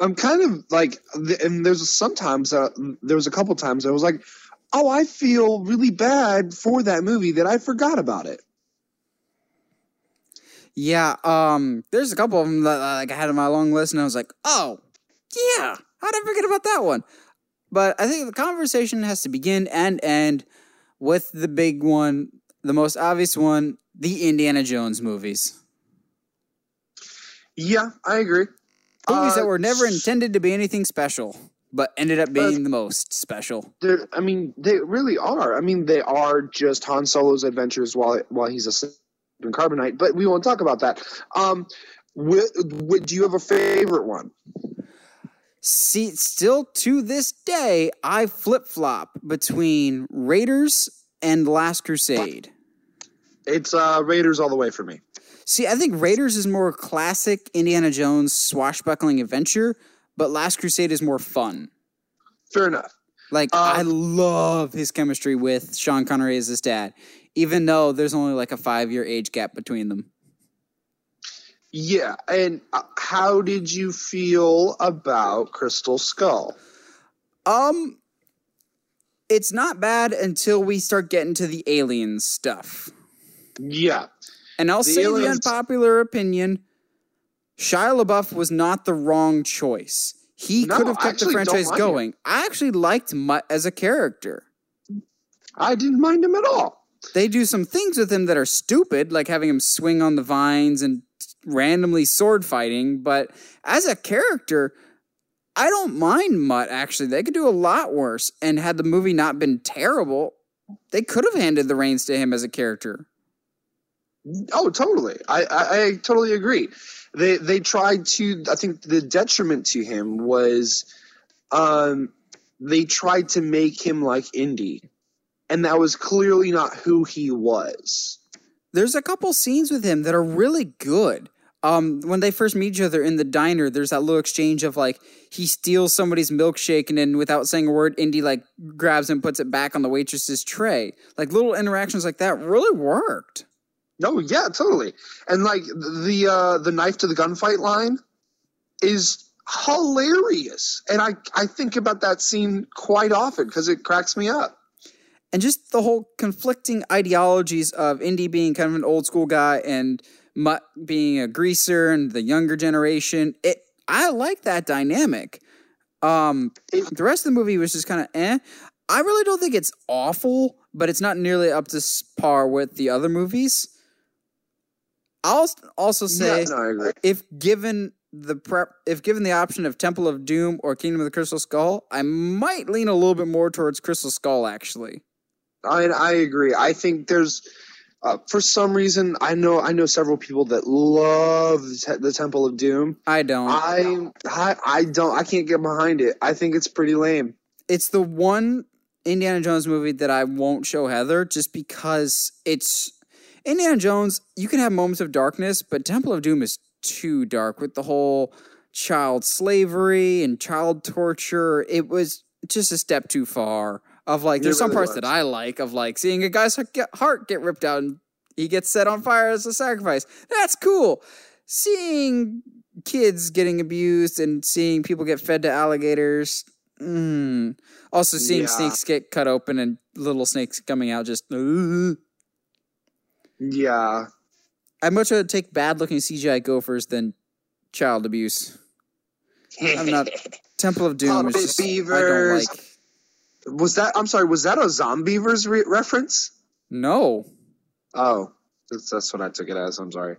I'm kind of like, and there's sometimes, uh, there was a couple times I was like, oh, I feel really bad for that movie that I forgot about it. Yeah, um, there's a couple of them that like I had on my long list, and I was like, oh, yeah, how did I forget about that one? But I think the conversation has to begin and end with the big one, the most obvious one, the Indiana Jones movies. Yeah, I agree. Movies Uh, that were never intended to be anything special, but ended up being the most special. I mean, they really are. I mean, they are just Han Solo's adventures while while he's asleep in carbonite. But we won't talk about that. Um, do you have a favorite one? See, still to this day, I flip flop between Raiders and Last Crusade. It's uh, Raiders all the way for me. See, I think Raiders is more classic Indiana Jones swashbuckling adventure, but Last Crusade is more fun. Fair enough. Like Um, I love his chemistry with Sean Connery as his dad, even though there's only like a five year age gap between them. Yeah, and uh, how did you feel about Crystal Skull? Um, it's not bad until we start getting to the aliens stuff. Yeah, And I'll The say aliens- the unpopular opinion: Shia LaBeouf was not the wrong choice. He No, could have kept the franchise mind him. going. I actually liked Mutt as a character. I didn't mind him at all. They do some things with him that are stupid, like having him swing on the vines and randomly sword fighting. But as a character, I don't mind Mutt. Actually, they could do a lot worse. And had the movie not been terrible, they could have handed the reins to him as a character. Oh, totally. I, I, I totally agree. They they tried to. I think the detriment to him was, um, they tried to make him like Indy, and that was clearly not who he was. There's a couple scenes with him that are really good. Um, when they first meet each other in the diner, there's that little exchange of like he steals somebody's milkshake and then without saying a word, Indy like grabs and puts it back on the waitress's tray. Like little interactions like that really worked. No, yeah, totally. And like the uh, the knife to the gunfight line is hilarious, and I I think about that scene quite often because it cracks me up. And just the whole conflicting ideologies of Indy being kind of an old school guy and Mutt being a greaser and the younger generation. It I like that dynamic. Um the rest of the movie was just kind of eh. I really don't think it's awful, but it's not nearly up to par with the other movies. I'll also say no, if given the prep if given the option of Temple of Doom or Kingdom of the Crystal Skull, I might lean a little bit more towards Crystal Skull actually. I I agree. I think there's uh, for some reason I know I know several people that love the, Te- the Temple of Doom. I don't. I, I I don't I can't get behind it. I think it's pretty lame. it's the one Indiana Jones movie that I won't show Heather just because it's Indiana Jones. You can have moments of darkness, but Temple of Doom is too dark with the whole child slavery and child torture. It was just a step too far. Of like, there's some parts that I like of like seeing a guy's heart get- ripped out and he gets set on fire as a sacrifice. That's cool. Seeing kids getting abused and seeing people get fed to alligators. Mm. Also seeing Yeah. snakes get cut open and little snakes coming out just. "Ugh." Yeah. I'd much rather take bad looking CGI gophers than child abuse. I'm not- Temple of Doom is just, I don't beavers. like. Was that? I'm sorry. Was that a Zombeavers re- reference? No. Oh, that's, that's what I took it as. I'm sorry.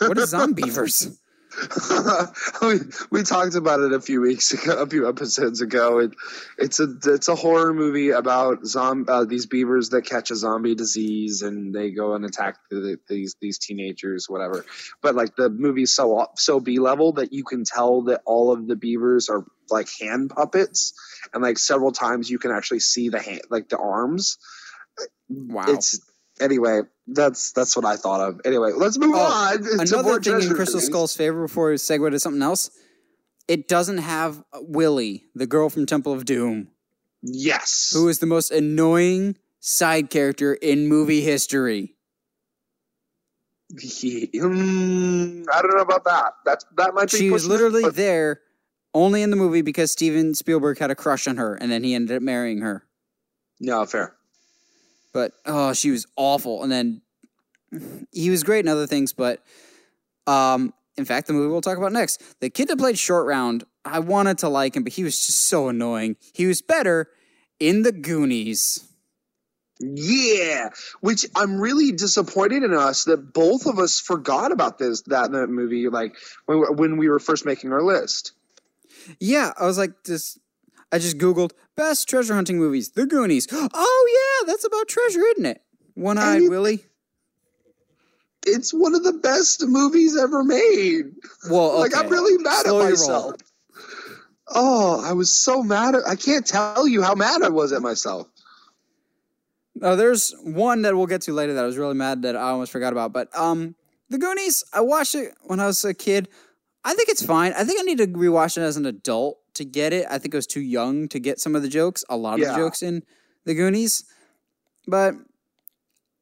What is zombeavers? we, we talked about it a few weeks ago, a few episodes ago. It, it's a it's a horror movie about zom- uh, these beavers that catch a zombie disease and they go and attack the, these these teenagers, whatever. But like the movie's so so B level that you can tell that all of the beavers are like hand puppets, and like several times you can actually see the hand like the arms. Wow. It's anyway. That's that's what I thought of. Anyway, let's move Oh, on. to Another more thing in Crystal things. Skull's favor before we segue to something else, it doesn't have Willie, the girl from Temple of Doom, Yes. who is the most annoying side character in movie history. Hmm, I don't know about that. That that might be. She was literally but- there only in the movie because Steven Spielberg had a crush on her and then he ended up marrying her. no fair. But oh, she was awful. And then he was great in other things, but um in fact the movie we'll talk about next. The kid that played Short Round, I wanted to like him, but he was just so annoying. He was better in the Goonies. Yeah, which I'm really disappointed in us that both of us forgot about this that, that movie. Like when when we were first making our list. Yeah, I was like this I just googled best treasure hunting movies, The Goonies. Oh yeah, that's about treasure, isn't it? One-eyed you- Willie. It's one of the best movies ever made. Well, okay. Like I'm really mad Slow at myself. Oh, I was so mad. At, I can't tell you how mad I was at myself. Oh, there's one that we'll get to later that I was really mad that I almost forgot about. But um, The Goonies, I watched it when I was a kid. I think it's fine. I think I need to rewatch it as an adult to get it. I think I was too young to get some of the jokes, a lot of Yeah. the jokes in The Goonies. But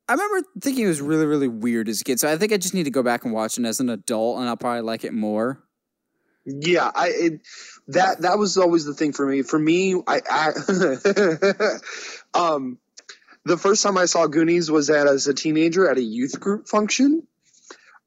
I remember thinking it was really, really weird as a kid. So I think I just need to go back and watch it as an adult, and I'll probably like it more. Yeah, I it, that that was always the thing for me. For me, I, I um the first time I saw Goonies was at as a teenager at a youth group function.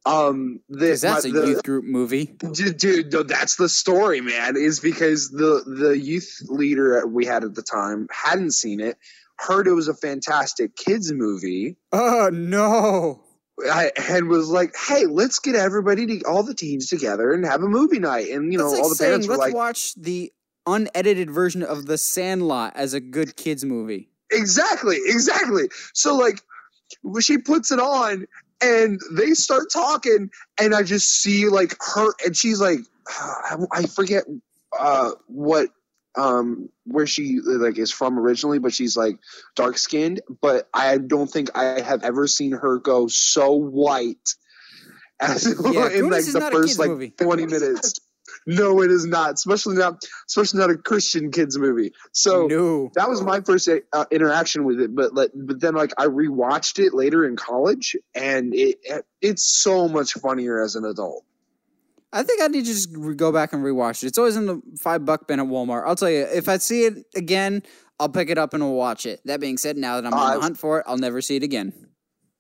Um, the, Because that's my- a the- youth group movie. Dude, dude, no, that's the story, man. Is because the the youth leader we had at the time hadn't seen it, heard it was a fantastic kids movie, Oh, no. I, and was like, "Hey, let's get everybody, to, all the teens together, and have a movie night." And you know, like all the saying, parents were let's like, watch the unedited version of The Sandlot as a good kids movie. Exactly, exactly. So like she puts it on and they start talking and I just see like her and she's like I, forget uh what um where she like is from originally but she's like dark skinned but I don't think I have ever seen her go so white as Yeah, in Goonies like the first like movie. 20 minutes. No, it is not, especially not especially not a Christian kids movie. So no. that was my first uh, interaction with it but like, but then like i rewatched it later in college and it it's so much funnier as an adult I think I need to just re- go back and rewatch it. It's always in the five buck bin at Walmart. I'll tell you, if I see it again, I'll pick it up and we'll watch it. That being said, now that I'm on Uh, the hunt for it, I'll never see it again.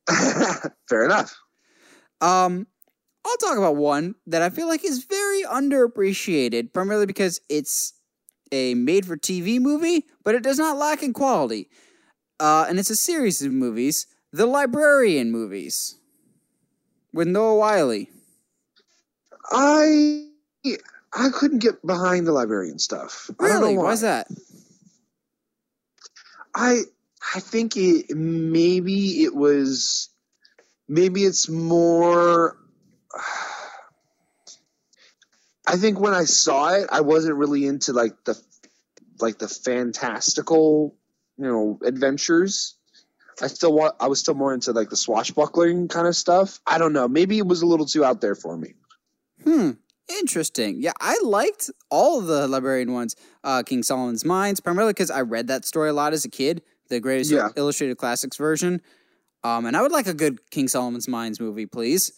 fair enough Um, I'll talk about one that I feel like is very underappreciated, primarily because it's a made-for-TV movie, but it does not lack in quality. Uh, and it's a series of movies, the Librarian movies, with Noah Wyle. i i couldn't get behind the librarian stuff I don't Really? know why. Why's that? i i think it maybe it was maybe it's more I think when I saw it, I wasn't really into like the like the fantastical, you know, adventures. I still want I was still more into like the swashbuckling kind of stuff. I don't know. Maybe it was a little too out there for me. Hmm. Interesting. Yeah, I liked all of the librarian ones. Uh, King Solomon's Mines, primarily because I read that story a lot as a kid, the greatest Yeah. illustrated classics version. Um, and I would like a good King Solomon's Mines movie, please.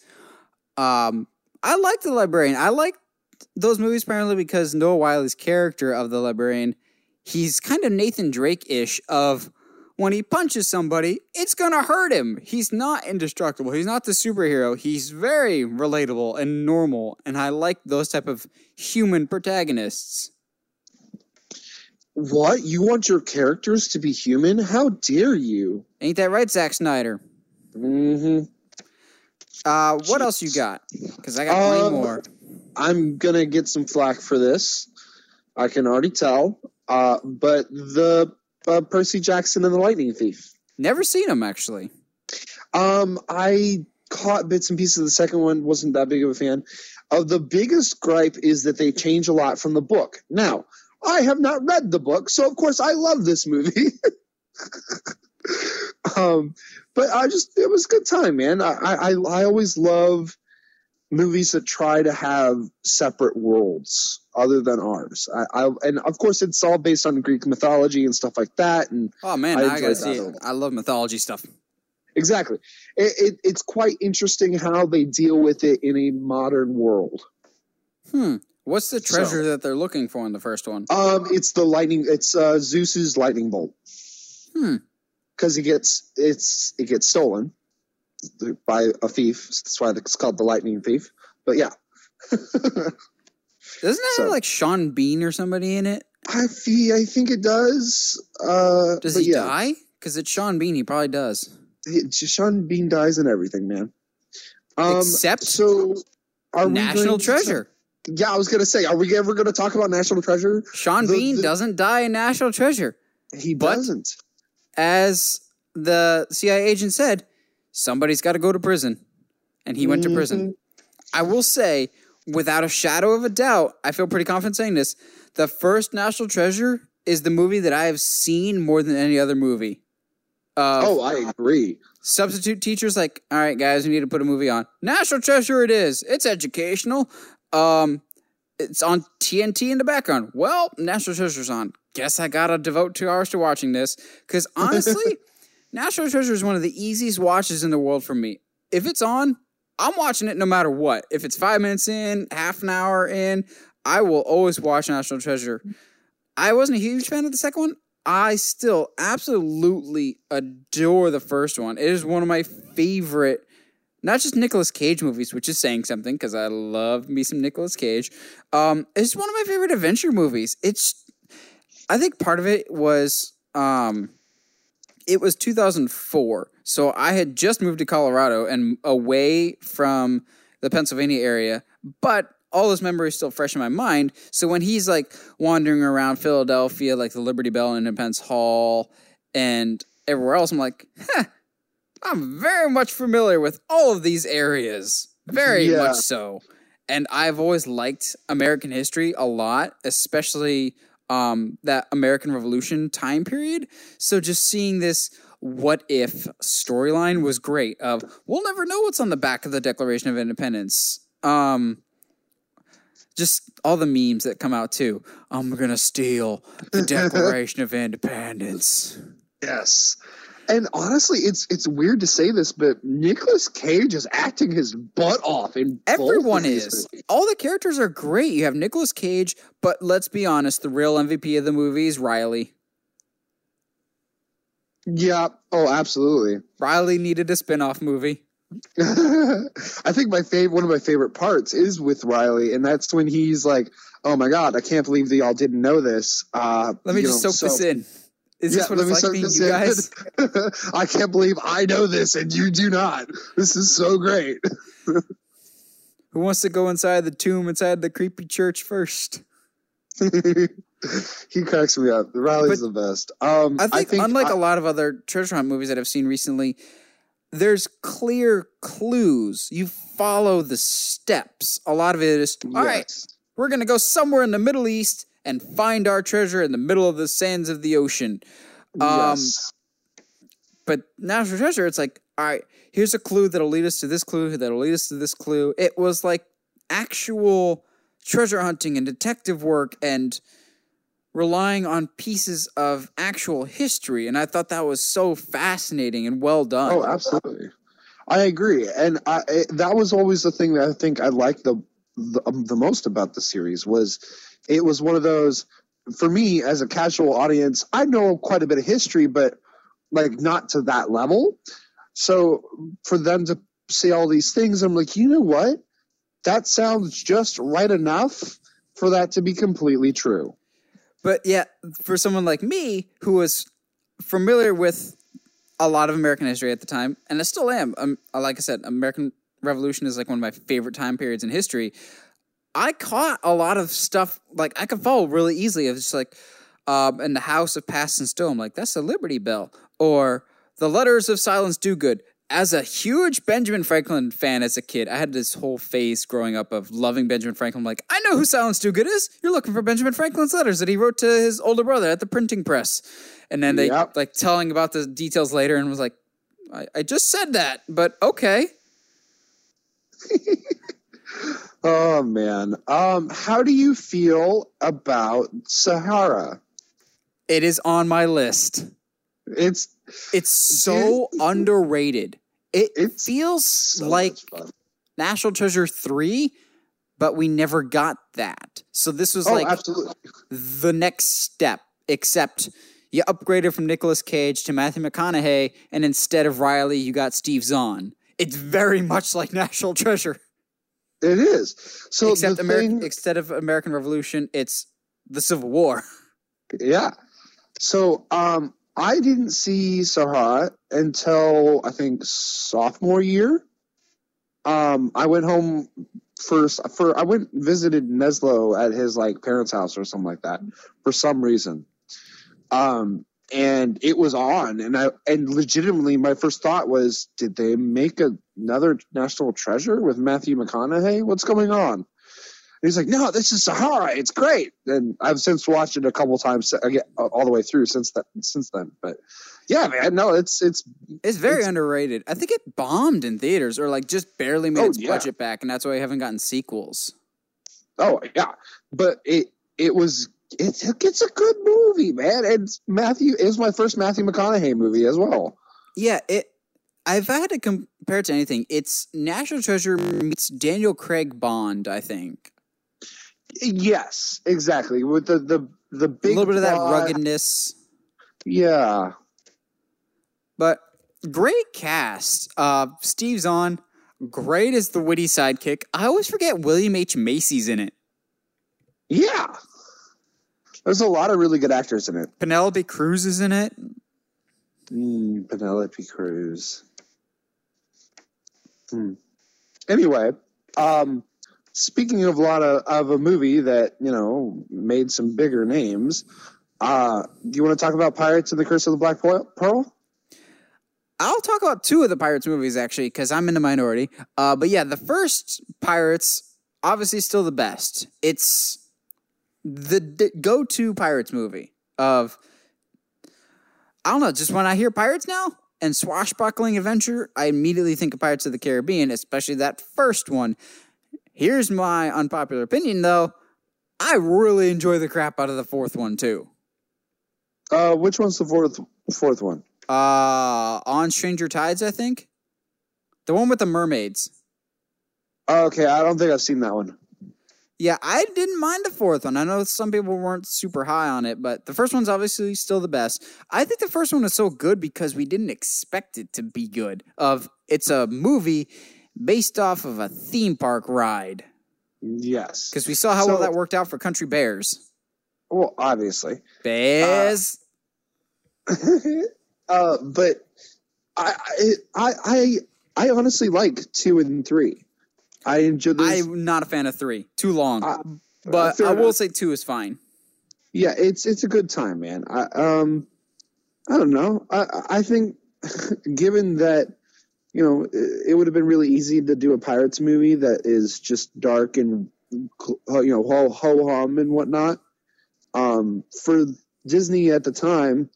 Um, I like the librarian. I like those movies primarily because Noah Wyle's character of the librarian, he's kind of Nathan Drake ish of when he punches somebody, it's gonna hurt him. He's not indestructible. He's not the superhero. He's very relatable and normal, and I like those type of human protagonists. What? You want your characters to be human? How dare you? Ain't that right, Zack Snyder? Mm-hmm. Uh, what else you got? Because I got plenty Um, more. I'm gonna get some flack for this. I can already tell. Uh, but the uh, Percy Jackson and the Lightning Thief. Never seen him actually. Um, I caught bits and pieces of the second one. wasn't that big of a fan. Uh, the biggest gripe is that they change a lot from the book. Now, I have not read the book, so of course I love this movie. um, but I just it was a good time, man. I I, I always love movies that try to have separate worlds other than ours. I, I and of course it's all based on Greek mythology and stuff like that, and Oh man, I I, gotta see it. I love mythology stuff. Exactly. It, it, it's quite interesting how they deal with it in a modern world. Hmm. What's the So- treasure that they're looking for in the first one? Um, it's the lightning. It's uh, Zeus's lightning bolt. Hmm. Because it gets it's it gets stolen by a thief. That's why it's called the lightning thief. But yeah, Doesn't it So- have like Sean Bean or somebody in it? I feel, I think it does. Uh, Does he yeah, die? Because it's Sean Bean. He probably does. It- Sean Bean dies in everything, man. Um, Except so. Are we National going to- Treasure. yeah, I was gonna say, are we ever gonna talk about National Treasure? Sean The- Bean the- doesn't die in National Treasure. He doesn't. As the CIA agent said, somebody's got to go to prison. And he went to prison. I will say, without a shadow of a doubt, I feel pretty confident saying this. The first National Treasure is the movie that I have seen more than any other movie. Uh, Oh, I agree. substitute teachers like, all right, guys, we need to put a movie on. National Treasure it is. It's educational. Um, it's on TNT in the background. Well, National Treasure's on. Guess I gotta devote two hours to watching this. Because honestly, National Treasure is one of the easiest watches in the world for me. If it's on, I'm watching it no matter what. If it's five minutes in, half an hour in, I will always watch National Treasure. I wasn't a huge fan of the second one. I still absolutely adore the first one. It is one of my favorite, not just Nicolas Cage movies, which is saying something because I love me some Nicolas Cage. Um, it's one of my favorite adventure movies. It's, I think part of it was, um, it was 2004. So I had just moved to Colorado and away from the Pennsylvania area, but all those memories still fresh in my mind. So when he's like wandering around Philadelphia, like the Liberty Bell and Independence Hall and everywhere else, I'm like, huh, I'm very much familiar with all of these areas. Very Yeah. much so. And I've always liked American history a lot, especially um, that American Revolution time period. So just seeing this what if storyline was great of we'll never know what's on the back of the Declaration of Independence. Um just all the memes that come out too. I'm gonna steal the Declaration of Independence. Yes. And honestly, it's it's weird to say this, but Nicolas Cage is acting his butt off in Everyone is. movies. All the characters are great. You have Nicolas Cage, but let's be honest, the real MVP of the movie is Riley. Yeah. Oh, absolutely. Riley needed a spin-off movie. I think my favorite one of my favorite parts is with Riley, and that's when he's like, "Oh my god, I can't believe that y'all didn't know this." Uh, Let me just know, soak this in. Is this Yeah, what let me it's like being this you guys? I can't believe I know this and you do not. This is so great. Who wants to go inside the tomb inside the creepy church first? he cracks me up. Riley's But the best. Um, I think, unlike I- a lot of other treasure hunt movies that I've seen recently, there's clear clues. You follow the steps. A lot of it is all right. yes. We're gonna go somewhere in the Middle East and find our treasure in the middle of the sands of the ocean. Um, yes. But National Treasure, it's like, all right, here's a clue that'll lead us to this clue, that'll lead us to this clue. It was like actual treasure hunting and detective work and relying on pieces of actual history. And I thought that was so fascinating and well done. Oh, absolutely. I agree, and I, it, that was always the thing that I think I liked the the, um, the most about the series was it was one of those for me as a casual audience. I know quite a bit of history, but like not to that level. So for them to say all these things, I'm like, you know what? That sounds just right enough for that to be completely true. But yeah, for someone like me who was familiar with a lot of American history at the time, and I still am. Um, like I said, American Revolution is like one of my favorite time periods in history. I caught a lot of stuff like I could follow really easily. It was just like um, in the House of Past and Still, I'm like, that's a Liberty Bell, or the Letters of Silence Dogood. As a huge Benjamin Franklin fan as a kid, I had this whole phase growing up of loving Benjamin Franklin. I'm like, I know who Silence Dogood is. You're looking for Benjamin Franklin's letters that he wrote to his older brother at the printing press. And then they Yep. like telling about the details later and was like, I, I just said that, but okay. Oh man, um, how do you feel about Sahara? It is on my list. It's It's so underrated. It It's feels so like. National Treasure 3, but we never got that. So this was Oh, like absolutely. the next step, except you upgraded from Nicolas Cage to Matthew McConaughey, and instead of Riley, you got Steve Zahn. It's very much like National Treasure, It is. So except American, thing, instead of American Revolution, it's the Civil War. yeah. So um, I didn't see Sahara until I think sophomore year. Um, I went home first for I went and visited Neslo at his like parents' house or something like that for some reason. Um, and it was on, and I and legitimately my first thought was, did they make a, another National Treasure with Matthew McConaughey? What's going on? And he's like, no, this is Sahara. It's great. And I've since watched it a couple times uh, again, uh, all the way through since that since then. But yeah, man, no, it's it's It's very It's- underrated. I think it bombed in theaters or like just barely made Oh, its yeah. budget back, and that's why we haven't gotten sequels. Oh yeah, but it it was it's it's a good movie, man. And Matthew was my first Matthew McConaughey movie as well. Yeah, it. If I had to compare it to anything, it's National Treasure meets Daniel Craig Bond. I think Yes, exactly. With the the the big a little bit of that ruggedness, Yeah, but great cast. Uh, Steve Zahn. Great as the witty sidekick. I always forget William H Macy's in it. yeah. There's a lot of really good actors in it. Penelope Cruz is in it. Mm, Penelope Cruz. Hmm. Anyway, um, speaking of a lot of, of a movie that you know made some bigger names, uh, do you want to talk about Pirates and the Curse of the Black Pearl? Pearl? I'll talk about two of the Pirates movies actually, because I'm in the minority. Uh, but yeah, the first Pirates obviously still the best. It's the d- go-to Pirates movie of I don't know. Just when I hear Pirates now and swashbuckling adventure, I immediately think of Pirates of the Caribbean, especially that first one. Here's my unpopular opinion, though. I really enjoy the crap out of the fourth one too. Uh, which one's the fourth fourth one? Uh, on Stranger Tides, I think. The one with the mermaids. Oh, okay, I don't think I've seen that one. Yeah, I didn't mind the fourth one. I know some people weren't super high on it, but the first one's obviously still the best. I think the first one was so good because we didn't expect it to be good. Of it's a movie based off of a theme park ride Yes, because we saw how well that worked out for Country Bears. well, obviously. Bears. uh, but I, I, I, I honestly like two and three. I enjoy this. I'm not a fan of three. Too long. Uh, but I will enough. say two is fine. yeah, it's it's a good time, man. I um, I don't know. I I think given that you know it, it would have been really easy to do a pirates movie that is just dark and you know ho ho hum and whatnot. Um, for Disney at the time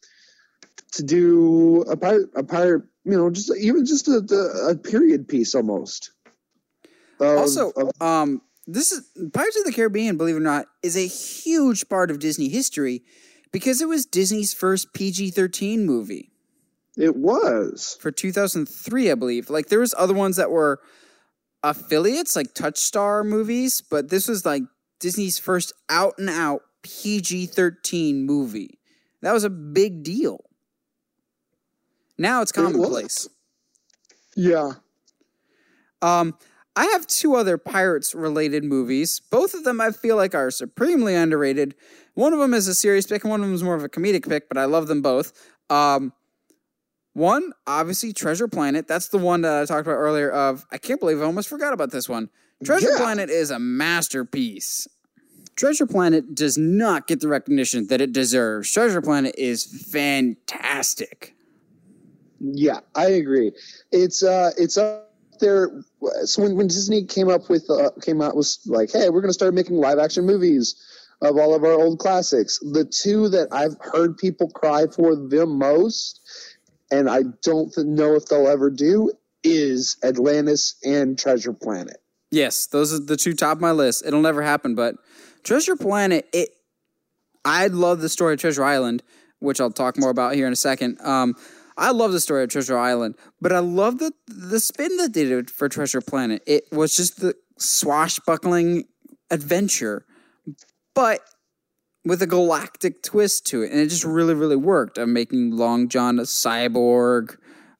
to do a pirate a pirate you know just even just a, a, a period piece almost. Of- also, of- um, this is Pirates of the Caribbean, believe it or not, is a huge part of Disney history because it was Disney's first PG-13 movie It was. for 2003, I believe. Like there was other ones that were affiliates, like Touchstone movies, but this was like Disney's first out and out PG-13 movie. That was a big deal. Now it's It commonplace. Yeah. Um, I have two other pirates related movies. Both of them I feel like are supremely underrated. One of them is a serious pick, and one of them is more of a comedic pick, but I love them both. Um, one, obviously, Treasure Planet. That's the one that I talked about earlier. Of I can't believe I almost forgot about this one. Treasure Yeah. Planet is a masterpiece. Treasure Planet does not get the recognition that it deserves. Treasure Planet is fantastic. Yeah, I agree. It's uh, it's up there. So when, when Disney came up with uh, came out was like, hey, we're going to start making live action movies of all of our old classics. The two that I've heard people cry for the most, and I don't know if they'll ever do, is Atlantis and Treasure Planet. Yes, those are the two top of my list. It'll never happen, but Treasure Planet, it I love the story of Treasure Island, which I'll talk more about here in a second. Um, I love the story of Treasure Island, but I love the the spin that they did for Treasure Planet. It was just the swashbuckling adventure, but with a galactic twist to it, and it just really, really worked. I'm making Long John a cyborg.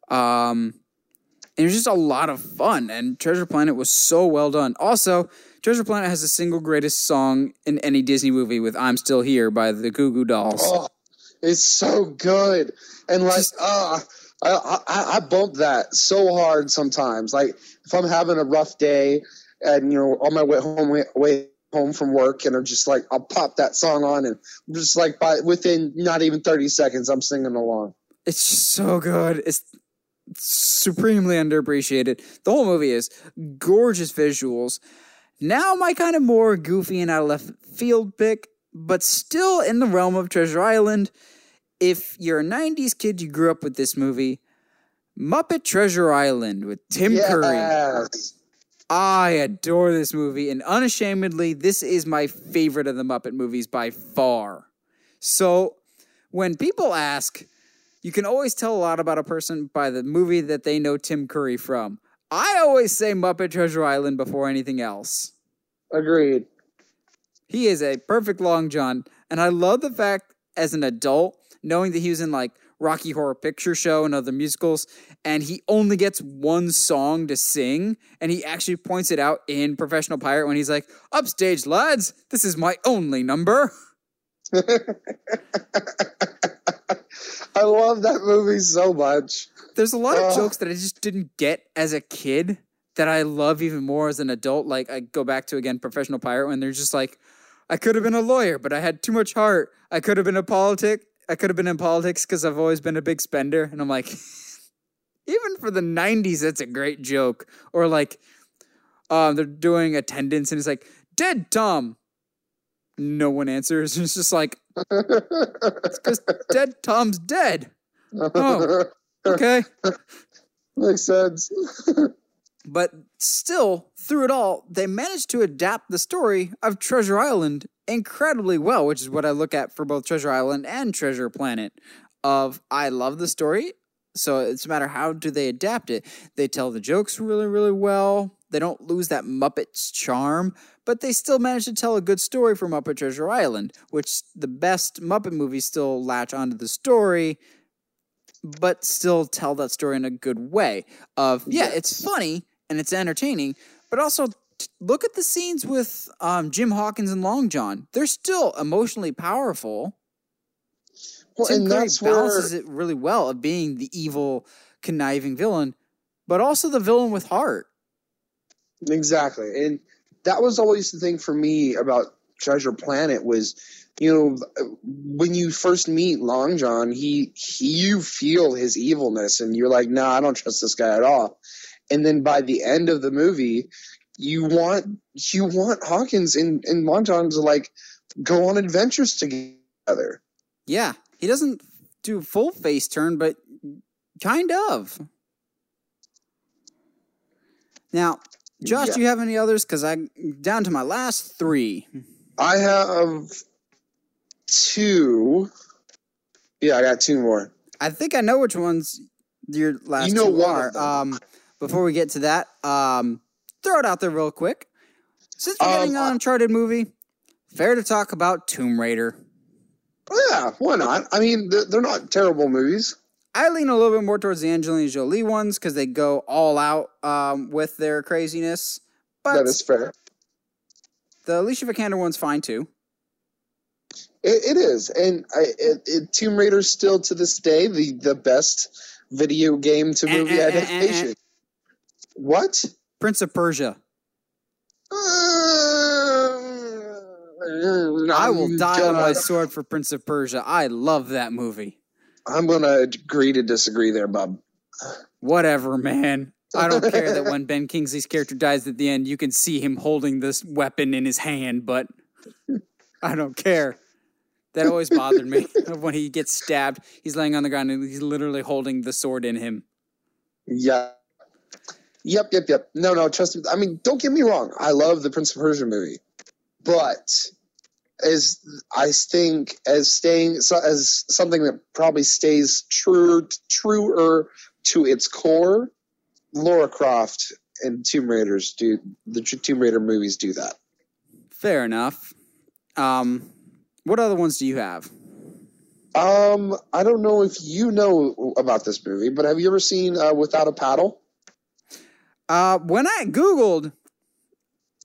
Um, it was just a lot of fun, and Treasure Planet was so well done. Also, Treasure Planet has the single greatest song in any Disney movie with "I'm Still Here" by the Goo Goo Dolls. Oh, it's so good, and like, Just- uh, I, I I bump that so hard sometimes. Like if I'm having a rough day, and you know, on my way home, way, way home from work, and I'm just like, I'll pop that song on, and I'm just like, by within not even 30 seconds, I'm singing along. It's so good. It's supremely underappreciated. The whole movie is gorgeous visuals. Now my kind of more goofy and out of left field pick, but still in the realm of Treasure Island. If you're a 90s kid, you grew up with this movie, Muppet Treasure Island with Tim Curry. Yes. I adore this movie, and unashamedly, this is my favorite of the Muppet movies by far. So, when people ask, you can always tell a lot about a person by the movie that they know Tim Curry from. I always say Muppet Treasure Island before anything else. Agreed. He is a perfect long john, and I love the fact as an adult, knowing that he was in like Rocky Horror Picture Show and other musicals, and he only gets one song to sing, and he actually points it out in Professional Pirate when he's like, "Upstage, lads, this is my only number." I love that movie so much. There's a lot of Ugh. jokes that I just didn't get as a kid that I love even more as an adult. Like I go back to again Professional Pirate when they're just like, I could have been a lawyer, but I had too much heart. I could have been a politic. I could have been in politics because I've always been a big spender. And I'm like, even for the '90s, that's a great joke. Or like, um, they're doing attendance and it's like, dead Tom. No one answers. It's just like, because dead Tom's dead. Oh. Okay. Makes sense. But still, through it all, they managed to adapt the story of Treasure Island incredibly well, which is what I look at for both Treasure Island and Treasure Planet. Of I love the story, so it's a matter how do they adapt it. They tell the jokes really, really well. They don't lose that Muppets charm, but they still manage to tell a good story for Muppet Treasure Island, which the best Muppet movies still latch onto the story, but still tell that story in a good way. Of yeah, it's funny and it's entertaining, but also look at the scenes with um, Jim Hawkins and Long John. They're still emotionally powerful. Well, Tim and Curry that's where balances it really well of being the evil, conniving villain, but also the villain with heart. Exactly. And that was always the thing for me about Treasure Planet was, you know, when you first meet Long John, he, he you feel his evilness and you're like, nah, I don't trust this guy at all. And then by the end of the movie, you want you want Hawkins and, and Long John to like go on adventures together. Yeah, he doesn't do full face turn, but kind of. Now, Josh, Yeah. do you have any others? Because I'm down to my last three. I have two. Yeah, I got two more. I think I know which ones your last You know two one are. of them. Um, before we get to that, um, throw it out there real quick. Since we're Um, getting an Uncharted movie, fair to talk about Tomb Raider. Yeah, why not? I mean, they're, not terrible movies. I lean a little bit more towards the Angelina Jolie ones because they go all out um, with their craziness. But that is fair. the Alicia Vikander one's fine too. It, it is, and I, it, it, Tomb Raider's still to this day the the best video game to movie eh, eh, eh, adaptation. What? Prince of Persia. I will die on gonna- my sword for Prince of Persia. I love that movie. I'm gonna agree to disagree there, Bob. Whatever, man. I don't care that when Ben Kingsley's character dies at the end, you can see him holding this weapon in his hand, but I don't care. That always bothered me when he gets stabbed. He's laying on the ground and he's literally holding the sword in him. Yeah. Yep, yep, yep. No, no, trust me. I mean, don't get me wrong. I love the Prince of Persia movie, but as I think as staying as something that probably stays true, truer to its core, Laura Croft and Tomb Raiders do the Tomb Raider movies do that. Fair enough. Um, what other ones do you have? Um, I don't know if you know about this movie, but have you ever seen uh, Without a Paddle? Uh, when I Googled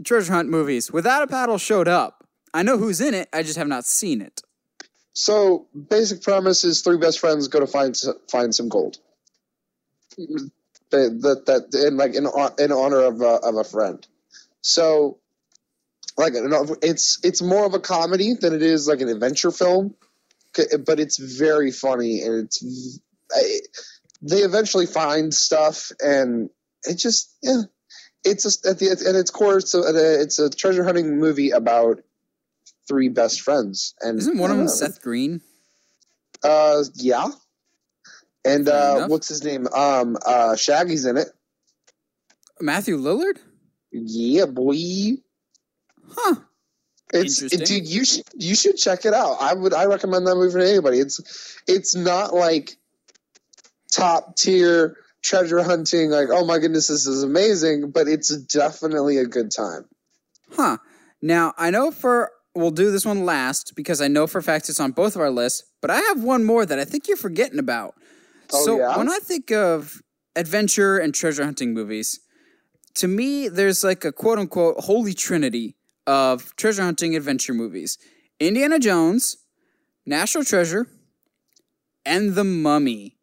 treasure hunt movies, Without a Paddle showed up. I know who's in it, I just have not seen it. So, basic premise is three best friends go to find find some gold. That that, in like in in honor of a, of a friend. So, like it's it's more of a comedy than it is like an adventure film, but it's very funny and it's they eventually find stuff and it just yeah. It's just at the at its core, it's a, it's a treasure hunting movie about three best friends. And Isn't one of them know. Seth Green? Uh, yeah. And Fair uh, enough. what's his name? Um, uh, Shaggy's in it. Matthew Lillard? Yeah, boy. Huh. It's it, dude. You should you should check it out. I would I recommend that movie to anybody. It's it's not like top tier treasure hunting. Like oh my goodness, this is amazing. But it's definitely a good time. Huh. Now, I know for we'll do this one last because I know for a fact it's on both of our lists, but I have one more that I think you're forgetting about. Oh, so yeah? when I think of adventure and treasure hunting movies, to me there's like a quote unquote holy trinity of treasure hunting adventure movies. Indiana Jones, National Treasure, and The Mummy.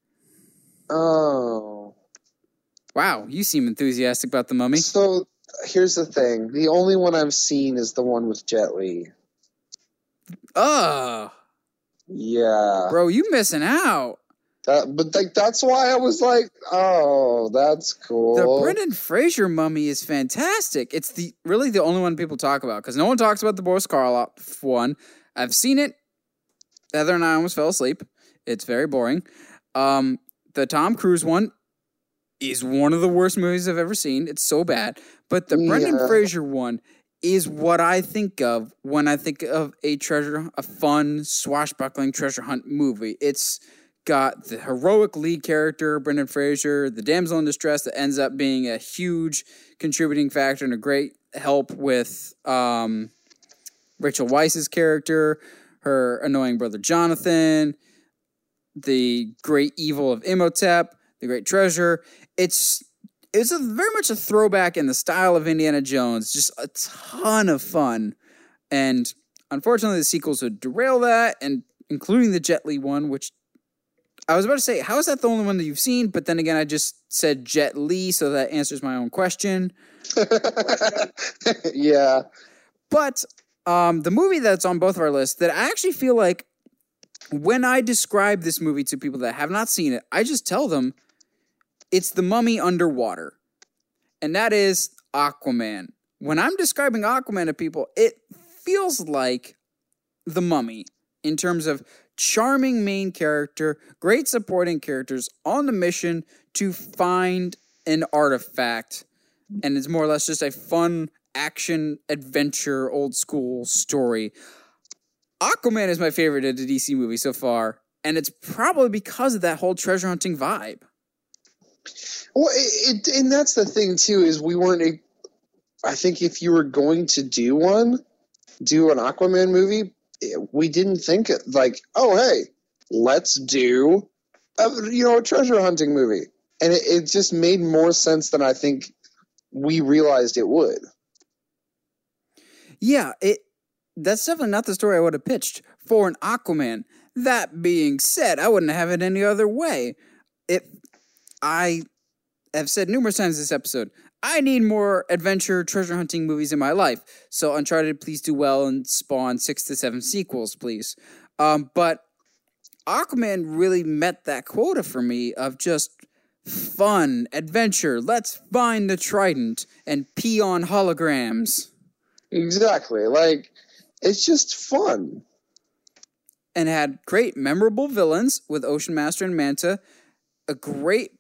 Oh. Wow, you seem enthusiastic about The Mummy. So here's the thing. The only one I've seen is the one with Jet Li. Ugh, Yeah. bro, you missing out. That, but like that's why I was like, oh, that's cool. The Brendan Fraser mummy is fantastic. It's the really the only one people talk about because no one talks about the Boris Karloff one. I've seen it. Heather and I almost fell asleep. It's very boring. Um, the Tom Cruise one is one of the worst movies I've ever seen. It's so bad. But the Brendan Fraser one is what I think of when I think of a treasure, a fun swashbuckling treasure hunt movie. It's got the heroic lead character, Brendan Fraser, the damsel in distress that ends up being a huge contributing factor and a great help with um, Rachel Weisz's character, her annoying brother Jonathan, the great evil of Imhotep, the great treasure. It's it's a very much a throwback in the style of Indiana Jones, just a ton of fun. And unfortunately, the sequels would derail that, and including the Jet Li one, which I was about to say, how is that the only one that you've seen? But then again, I just said Jet Li, so that answers my own question. yeah. But um, the movie that's on both of our lists that I actually feel like when I describe this movie to people that have not seen it, I just tell them it's the mummy underwater. And that is Aquaman. When I'm describing Aquaman to people, it feels like the mummy in terms of charming main character, great supporting characters on the mission to find an artifact and it's more or less just a fun action adventure old school story. Aquaman is my favorite of the DC movie so far, and it's probably because of that whole treasure hunting vibe. Well, it, it, and that's the thing too is we weren't. I think if you were going to do one, do an Aquaman movie, eh, we didn't think like, oh hey, let's do, a, you know, a treasure hunting movie, and it, it just made more sense than I think we realized it would. Yeah, it that's definitely not the story I would have pitched for an Aquaman. That being said, I wouldn't have it any other way. It I have said numerous times this episode, I need more adventure treasure hunting movies in my life. So Uncharted, please do well and spawn six to seven sequels, please. Um, but Aquaman really met that quota for me of just fun adventure. Let's find the trident and pee on holograms. Exactly. Like it's just fun. And had great memorable villains with Ocean Master and Manta, a great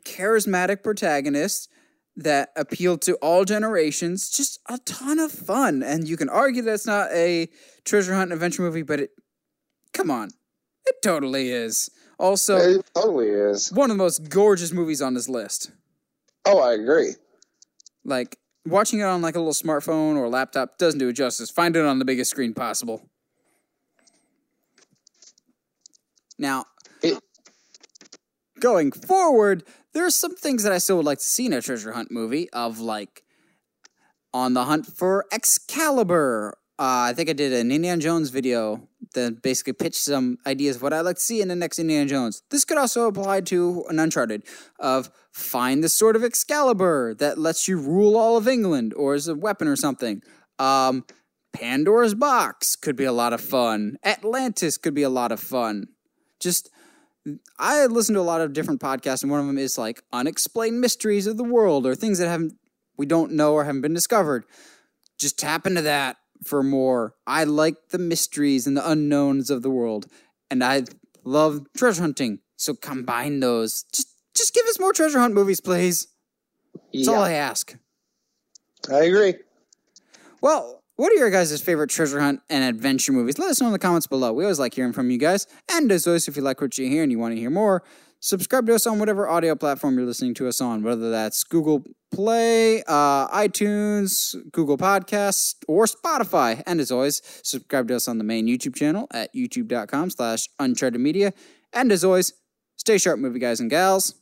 charismatic protagonist that appealed to all generations. Just a ton of fun. And you can argue that it's not a treasure hunt adventure movie, but it come on. It totally is. Also, it totally is. One of the most gorgeous movies on this list. Oh, I agree. Like watching it on like a little smartphone or laptop doesn't do it justice. Find it on the biggest screen possible. Now, going forward, there are some things that I still would like to see in a treasure hunt movie of like on the hunt for Excalibur. Uh, I think I did an Indiana Jones video that basically pitched some ideas of what I'd like to see in the next Indiana Jones. This could also apply to an Uncharted of find the sword of Excalibur that lets you rule all of England or as a weapon or something. Um, Pandora's Box could be a lot of fun. Atlantis could be a lot of fun. Just I listen to a lot of different podcasts, and one of them is like unexplained mysteries of the world or things that haven't we don't know or haven't been discovered. Just tap into that for more. I like the mysteries and the unknowns of the world, and I love treasure hunting. So combine those. Just just give us more treasure hunt movies, please. That's yeah. all I ask. I agree. Well, what are your guys' favorite treasure hunt and adventure movies? Let us know in the comments below. We always like hearing from you guys. And as always, if you like what you hear and you want to hear more, subscribe to us on whatever audio platform you're listening to us on, whether that's Google Play, uh, iTunes, Google Podcasts, or Spotify. And as always, subscribe to us on the main YouTube channel at youtube.com slash uncharted media. And as always, stay sharp, movie guys and gals.